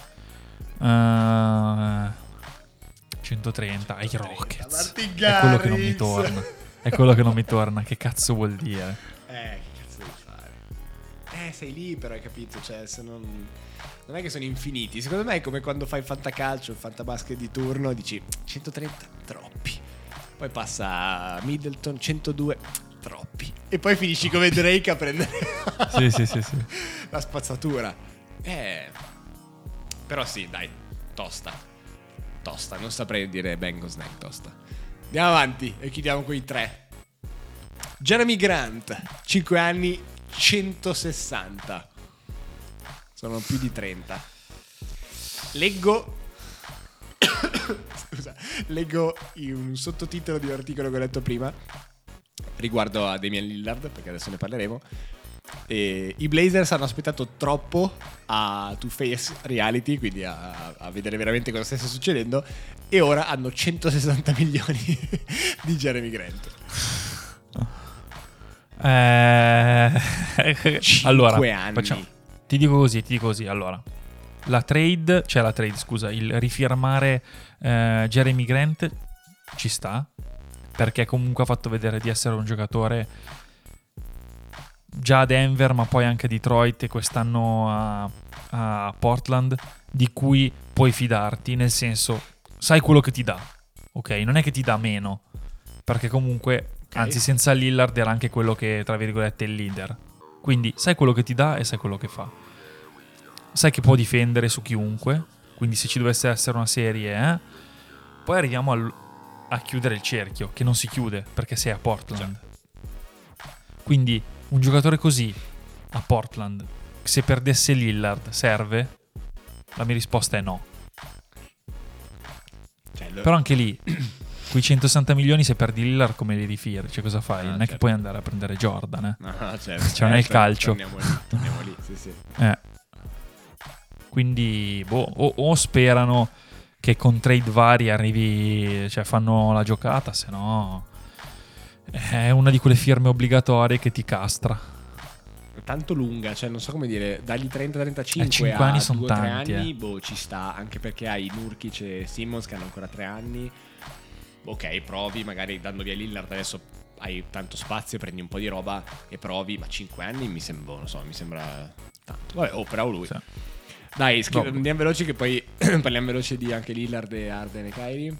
Speaker 2: 130 ai
Speaker 1: 130,
Speaker 2: Rockets. È quello che non mi torna. È quello che non mi torna. Che cazzo vuol dire?
Speaker 1: Eh, che cazzo devi fare? Eh, sei lì però, hai capito? Cioè, se non... Non è che sono infiniti. Secondo me è come quando fai il fantacalcio, il fantabasket di turno, dici 130, troppi. Poi passa Middleton, 102, troppi. E poi finisci come Drake a prendere
Speaker 2: Sì, sì, sì, sì.
Speaker 1: la spazzatura. Eh... Però sì, dai, tosta. Tosta, non saprei dire Bengo Snack tosta. Andiamo avanti e chiudiamo con i tre. Jeremy Grant, 5 anni, 160. Sono più di 30. Leggo. Scusa, leggo un sottotitolo di un articolo che ho letto prima riguardo a Damian Lillard, perché adesso ne parleremo. E I Blazers hanno aspettato troppo a To Face Reality, quindi a, a vedere veramente cosa stesse succedendo, e ora hanno 160 milioni di Jeremy Grant.
Speaker 2: Eh, allora,
Speaker 1: anni.
Speaker 2: facciamo- ti dico così, ti dico così. Allora, la trade, cioè la trade, scusa, il rifirmare eh, Jeremy Grant ci sta, perché comunque ha fatto vedere di essere un giocatore già a Denver, ma poi anche a Detroit e quest'anno a, a Portland, di cui puoi fidarti, nel senso, sai quello che ti dà, ok? Non è che ti dà meno, perché comunque, anzi senza Lillard era anche quello che, tra virgolette, è il leader. Quindi sai quello che ti dà e sai quello che fa. Sai che può difendere su chiunque, quindi se ci dovesse essere una serie, eh? Poi arriviamo al- a chiudere il cerchio, che non si chiude perché sei a Portland. Quindi un giocatore così a Portland, se perdesse Lillard, serve? La mia risposta è no.
Speaker 1: Cioè, lo-
Speaker 2: Però anche lì, quei 160 milioni se perdi Lillard come li rifiri? Cioè cosa fai?
Speaker 1: Ah,
Speaker 2: non è che
Speaker 1: certo.
Speaker 2: puoi andare a prendere Jordan, eh?
Speaker 1: No, certo.
Speaker 2: Cioè, non è il
Speaker 1: tor-
Speaker 2: calcio.
Speaker 1: Torniamo lì, torniamo lì, sì, sì.
Speaker 2: Eh. Quindi, boh, o, o sperano che con trade vari arrivi, cioè fanno la giocata, se no è una di quelle firme obbligatorie che ti castra.
Speaker 1: Tanto lunga, cioè non so come dire, dagli 30-35
Speaker 2: Eh,
Speaker 1: a
Speaker 2: anni son
Speaker 1: 2-3
Speaker 2: tanti,
Speaker 1: anni,
Speaker 2: eh.
Speaker 1: boh, ci sta, anche perché hai Nurkic e Simmons che hanno ancora 3 anni. Ok, provi, magari dando via Lillard adesso hai tanto spazio, prendi un po' di roba e provi, ma 5 anni mi sembra, non so, mi sembra tanto. Vabbè, oh, però lui.
Speaker 2: Sì.
Speaker 1: Dai, scri-
Speaker 2: Dopo.
Speaker 1: andiamo veloci che poi parliamo veloci di anche Lillard e Arden e Kyrie.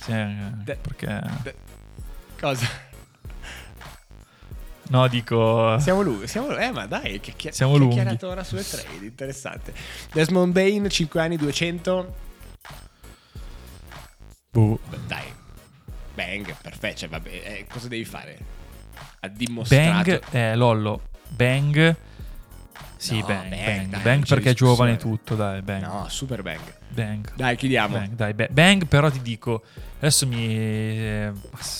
Speaker 2: Sì, eh,
Speaker 1: De-
Speaker 2: perché...
Speaker 1: De- Cosa?
Speaker 2: No, dico...
Speaker 1: Siamo lunghi, siamo, eh ma dai, che, chi-
Speaker 2: Siamo lunghi.
Speaker 1: chiacchieratura sulle trade, interessante. Desmond Bain, 5 anni, 200.
Speaker 2: Boh.
Speaker 1: Beh, Dai, Bang, perfetto. Cioè, vabbè, eh, cosa devi fare? Ha dimostrato.
Speaker 2: Bang, eh, Lollo, Bang. Sì,
Speaker 1: No,
Speaker 2: Bang,
Speaker 1: Bang,
Speaker 2: Bang,
Speaker 1: dai,
Speaker 2: Bang perché è giovane tutto, dai, Bang.
Speaker 1: No, super Bang.
Speaker 2: Bang.
Speaker 1: Dai, chiudiamo.
Speaker 2: Bang, dai, Ba- Bang, però ti dico, adesso mi...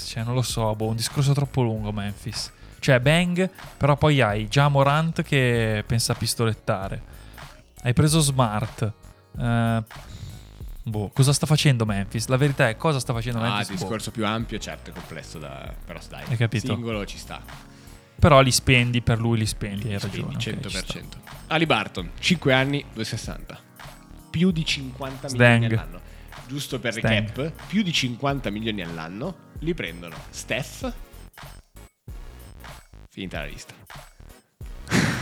Speaker 2: cioè, non lo so, boh, un discorso troppo lungo Memphis. Cioè, Bang, però poi hai già Morant che pensa a pistolettare. Hai preso Smart. Eh, boh, cosa sta facendo Memphis? La verità è cosa sta facendo
Speaker 1: Ah,
Speaker 2: Memphis? Boh.
Speaker 1: discorso più ampio, certo, è complesso da... Però dai,
Speaker 2: Hai capito?
Speaker 1: singolo ci sta.
Speaker 2: Però li spendi, per lui li spendi, hai ragione. ci
Speaker 1: 100%.
Speaker 2: sta.
Speaker 1: Ali Barton, 5 anni, 2,60. Più di 50
Speaker 2: Stang.
Speaker 1: milioni all'anno. Giusto per
Speaker 2: Stang.
Speaker 1: recap, più di 50 milioni all'anno li prendono Steph. Finita la lista.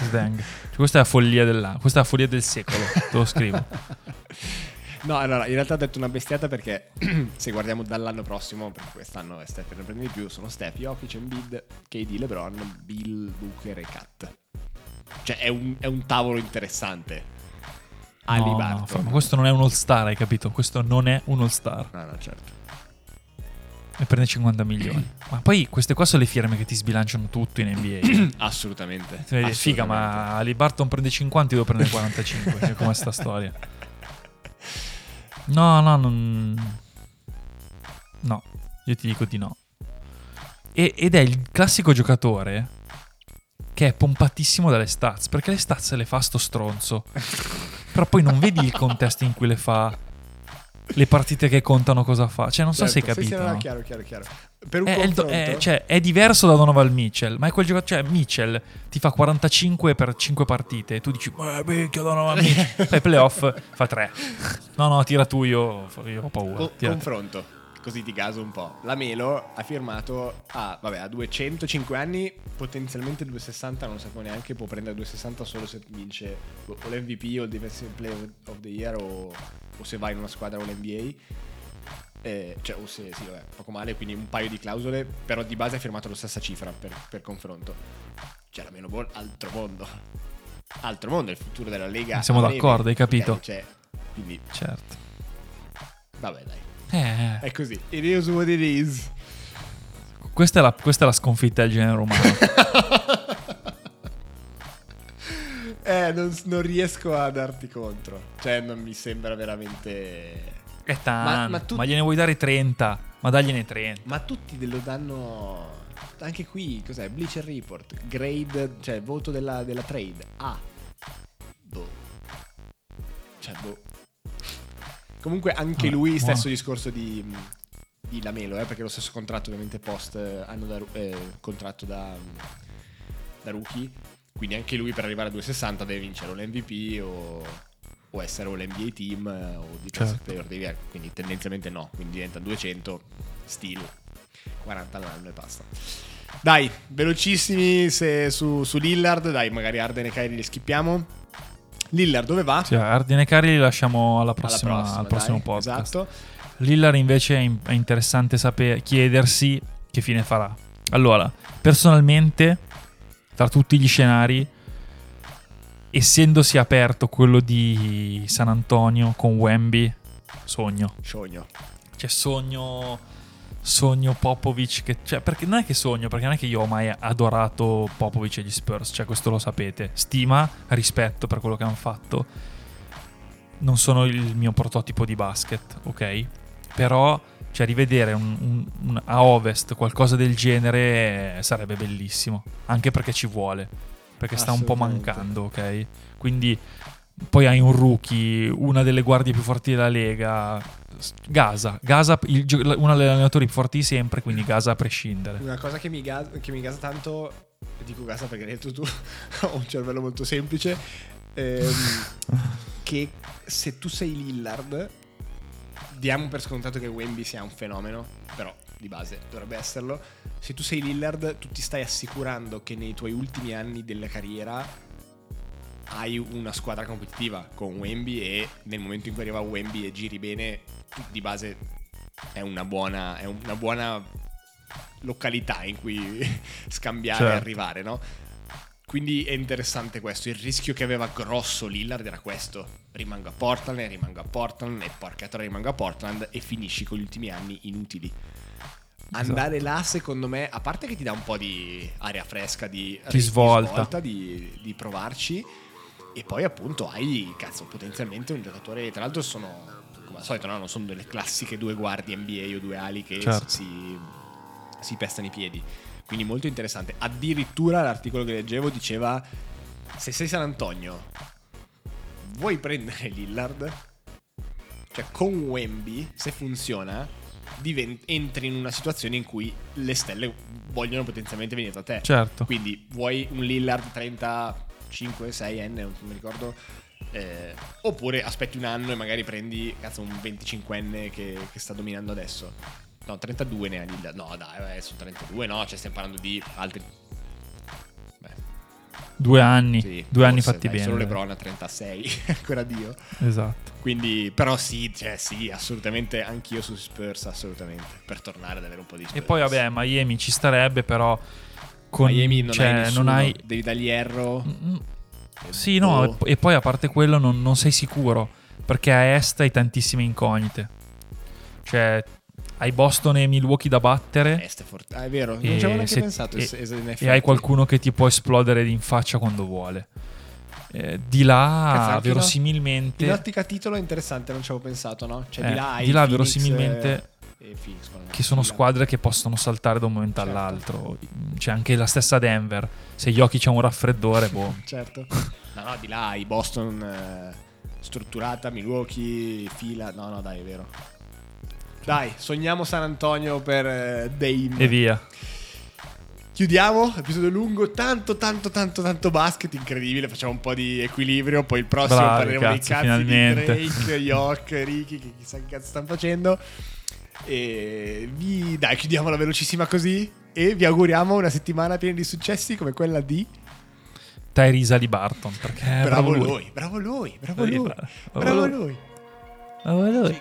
Speaker 2: Sdang. Cioè, questa è la follia dell'anno, questa è la follia del secolo, te lo scrivo.
Speaker 1: No, allora, in realtà ho detto una bestiata perché se guardiamo dall'anno prossimo, perché quest'anno è Steph ne prende di più, sono Steph, Jokic, Embiid, KD, LeBron, Bill, Booker e Kat. Cioè è un, è un tavolo interessante. Ali
Speaker 2: No, no, ma questo non è un all star, hai capito? Questo non è un all star.
Speaker 1: No, no, certo.
Speaker 2: E prende 50 milioni. Ma poi queste qua sono le firme che ti sbilanciano tutto in NBA.
Speaker 1: Assolutamente.
Speaker 2: Vedi, Figa, ma Ali Barton prende 50 io devo prendere 45. cioè, come sta storia? No, no, non... No, io ti dico di no. E- ed è il classico giocatore che è pompatissimo dalle stats, perché le stats le fa sto stronzo. Però poi non vedi il contesto in cui le fa, le partite che contano cosa fa. Cioè, non so se hai
Speaker 1: Certo, sì,
Speaker 2: capito.
Speaker 1: sì, no,
Speaker 2: no?
Speaker 1: chiaro, chiaro, chiaro. Per un
Speaker 2: È,
Speaker 1: confronto,
Speaker 2: è- cioè, è diverso da Donovan Mitchell, ma è quel giocatore. Cioè, Mitchell ti fa 45 per 5 partite. E tu dici, ma minchia, Donovan Mitchell. Poi playoff fa 3. No, no, tira tu, io, io ho paura.
Speaker 1: co- confronto. Così ti caso un po'. La Melo ha firmato a, vabbè, a 205 anni, potenzialmente 260, non sapevo neanche, può prendere 260 solo se vince o o l'MVP o il Defensive Player of the Year o, o se va in una squadra o l'NBA. Eh, cioè, o se, sì, vabbè, poco male, quindi un paio di clausole, però di base ha firmato la stessa cifra per, per confronto. Cioè, la Melo Ball, altro mondo. Altro mondo, è il futuro della Lega.
Speaker 2: Siamo
Speaker 1: breve.
Speaker 2: d'accordo, hai capito?
Speaker 1: Ok, cioè, quindi,
Speaker 2: Certo.
Speaker 1: vabbè, dai.
Speaker 2: Eh,
Speaker 1: È così. It is what it is.
Speaker 2: questa, è la, questa è la sconfitta del genere umano.
Speaker 1: Eh, non, non riesco a darti contro. Cioè, non mi sembra veramente.
Speaker 2: È tanto.
Speaker 1: Ma-
Speaker 2: Ma,
Speaker 1: ma tu-
Speaker 2: gliene vuoi dare 30? Ma dagliene 30.
Speaker 1: Ma tutti lo danno. Anche qui, cos'è? Bleacher Report. Grade, cioè voto della, della trade. A. Boh. Cioè, boh. Comunque, anche
Speaker 2: Vabbè,
Speaker 1: lui, stesso
Speaker 2: buono.
Speaker 1: discorso di, di Lamelo, eh, perché lo stesso contratto, ovviamente, post eh, anno da, eh, contratto da, da rookie. Quindi anche lui per arrivare a 260 deve vincere o l'MVP o, o essere o l'NBA team eh, o Defensive
Speaker 2: Certo.
Speaker 1: Player. Quindi tendenzialmente no, quindi diventa 200 still 40 all'anno e basta. Dai, velocissimi se su, su Lillard, dai, magari Arden e Kyrie li skippiamo. Lillard dove va?
Speaker 2: Sì, Arden e Cari li lasciamo alla
Speaker 1: Alla
Speaker 2: prossima,
Speaker 1: prossima,
Speaker 2: al prossimo
Speaker 1: dai,
Speaker 2: podcast.
Speaker 1: Esatto.
Speaker 2: Lillard invece è, in- è interessante sapere, chiedersi che fine farà. Allora, personalmente, tra tutti gli scenari, essendosi aperto quello di San Antonio con Wemby, sogno.
Speaker 1: Sogno.
Speaker 2: Cioè, sogno. Sogno Popovic. Che, cioè, perché non è che sogno, perché non è che io ho mai adorato Popovic e gli Spurs. Cioè, questo lo sapete. Stima, rispetto per quello che hanno fatto. Non sono il mio prototipo di basket, ok? Però, cioè, rivedere un- un- un- a ovest qualcosa del genere eh, sarebbe bellissimo. Anche perché ci vuole. Perché sta un po' mancando, ok? Quindi poi hai un rookie, una delle guardie più forti della Lega. Gaza, Gaza il uno degli allenatori più forti di sempre, quindi Gaza a prescindere.
Speaker 1: Una cosa che mi, ga- che mi gasa tanto, dico gasa perché hai detto tu, ho un cervello molto semplice, ehm, che se tu sei Lillard, diamo per scontato che Wemby sia un fenomeno, però di base dovrebbe esserlo, se tu sei Lillard tu ti stai assicurando che nei tuoi ultimi anni della carriera hai una squadra competitiva con Wemby e nel momento in cui arriva Wemby e giri bene, di base è una buona, è una buona località in cui scambiare e
Speaker 2: Certo.
Speaker 1: arrivare, no? quindi è interessante questo. Il rischio che aveva grosso Lillard era questo: rimango a Portland, e rimango a Portland, e porca rimango a Portland, e finisci con gli ultimi anni inutili. Andare là, secondo me, a parte che ti dà un po' di aria fresca, di,
Speaker 2: Ti svolta.
Speaker 1: svolta, di, di provarci, e poi appunto hai, cazzo, potenzialmente un giocatore. Tra l'altro sono, come al solito, no? non sono delle classiche due guardie NBA o due ali che
Speaker 2: Certo.
Speaker 1: si, si pestano i piedi. Quindi molto interessante. Addirittura l'articolo che leggevo diceva: Se sei San Antonio, vuoi prendere Lillard? Cioè, con Wemby, se funziona, diven- entri in una situazione in cui le stelle vogliono potenzialmente venire da te.
Speaker 2: Certo.
Speaker 1: Quindi vuoi un Lillard 35, 6enne, non mi ricordo. eh, oppure aspetti un anno e magari prendi cazzo, un 25enne che, che sta dominando adesso. No, 32 ne ha Lillard. No, dai, sono 32, no, cioè stiamo parlando di altri.
Speaker 2: Due anni,
Speaker 1: sì,
Speaker 2: due anni fatti bene.
Speaker 1: Solo. LeBron a 36, ancora Dio.
Speaker 2: Esatto.
Speaker 1: Quindi, però sì, cioè sì, assolutamente, anch'io su Spurs, assolutamente, per tornare ad avere un po' di Spurs.
Speaker 2: E poi vabbè, Miami ci starebbe, però con
Speaker 1: Miami non
Speaker 2: cioè,
Speaker 1: hai nessuno,
Speaker 2: non hai
Speaker 1: devi dargli Erro.
Speaker 2: Mm, Sì, no,
Speaker 1: Boh.
Speaker 2: e, e poi a parte quello non, non sei sicuro, perché a est hai tantissime incognite. Cioè, hai Boston e Milwaukee da battere
Speaker 1: Est è forte. Ah, è vero, non ci avevo neanche
Speaker 2: se-
Speaker 1: pensato.
Speaker 2: e-
Speaker 1: es- es-
Speaker 2: e hai qualcuno che ti può esplodere in faccia quando vuole. Eh, di là,
Speaker 1: in-
Speaker 2: verosimilmente...
Speaker 1: In ottica titolo è interessante, non ci avevo pensato, no? Cioè,
Speaker 2: Eh,
Speaker 1: di là,
Speaker 2: di là
Speaker 1: Phoenix,
Speaker 2: verosimilmente-
Speaker 1: eh, Phoenix,
Speaker 2: che sono squadre che possono saltare da un momento
Speaker 1: Certo.
Speaker 2: all'altro. C'è anche la stessa Denver. Se Yoki c'è un raffreddore, boh.
Speaker 1: Certo. No, no, di là hai Boston eh, strutturata, Milwaukee, fila. No, no, dai, è vero. Dai, sogniamo San Antonio per eh, Dame.
Speaker 2: E via.
Speaker 1: Chiudiamo, episodio lungo, tanto tanto tanto tanto basket, incredibile, facciamo un po' di equilibrio, poi il prossimo
Speaker 2: Bravi,
Speaker 1: parleremo dei
Speaker 2: cazzo,
Speaker 1: cazzi
Speaker 2: finalmente.
Speaker 1: di Drake, York, Ricky, che chissà che cazzo stanno facendo. E vi, dai, chiudiamola velocissima così e vi auguriamo una settimana piena di successi come quella di...
Speaker 2: Tyrese Alibarton. Perché
Speaker 1: bravo,
Speaker 2: bravo
Speaker 1: lui. bravo lui, bravo lui,
Speaker 2: bravo
Speaker 1: bravo
Speaker 2: lui.
Speaker 1: lui.
Speaker 2: Bravo lui.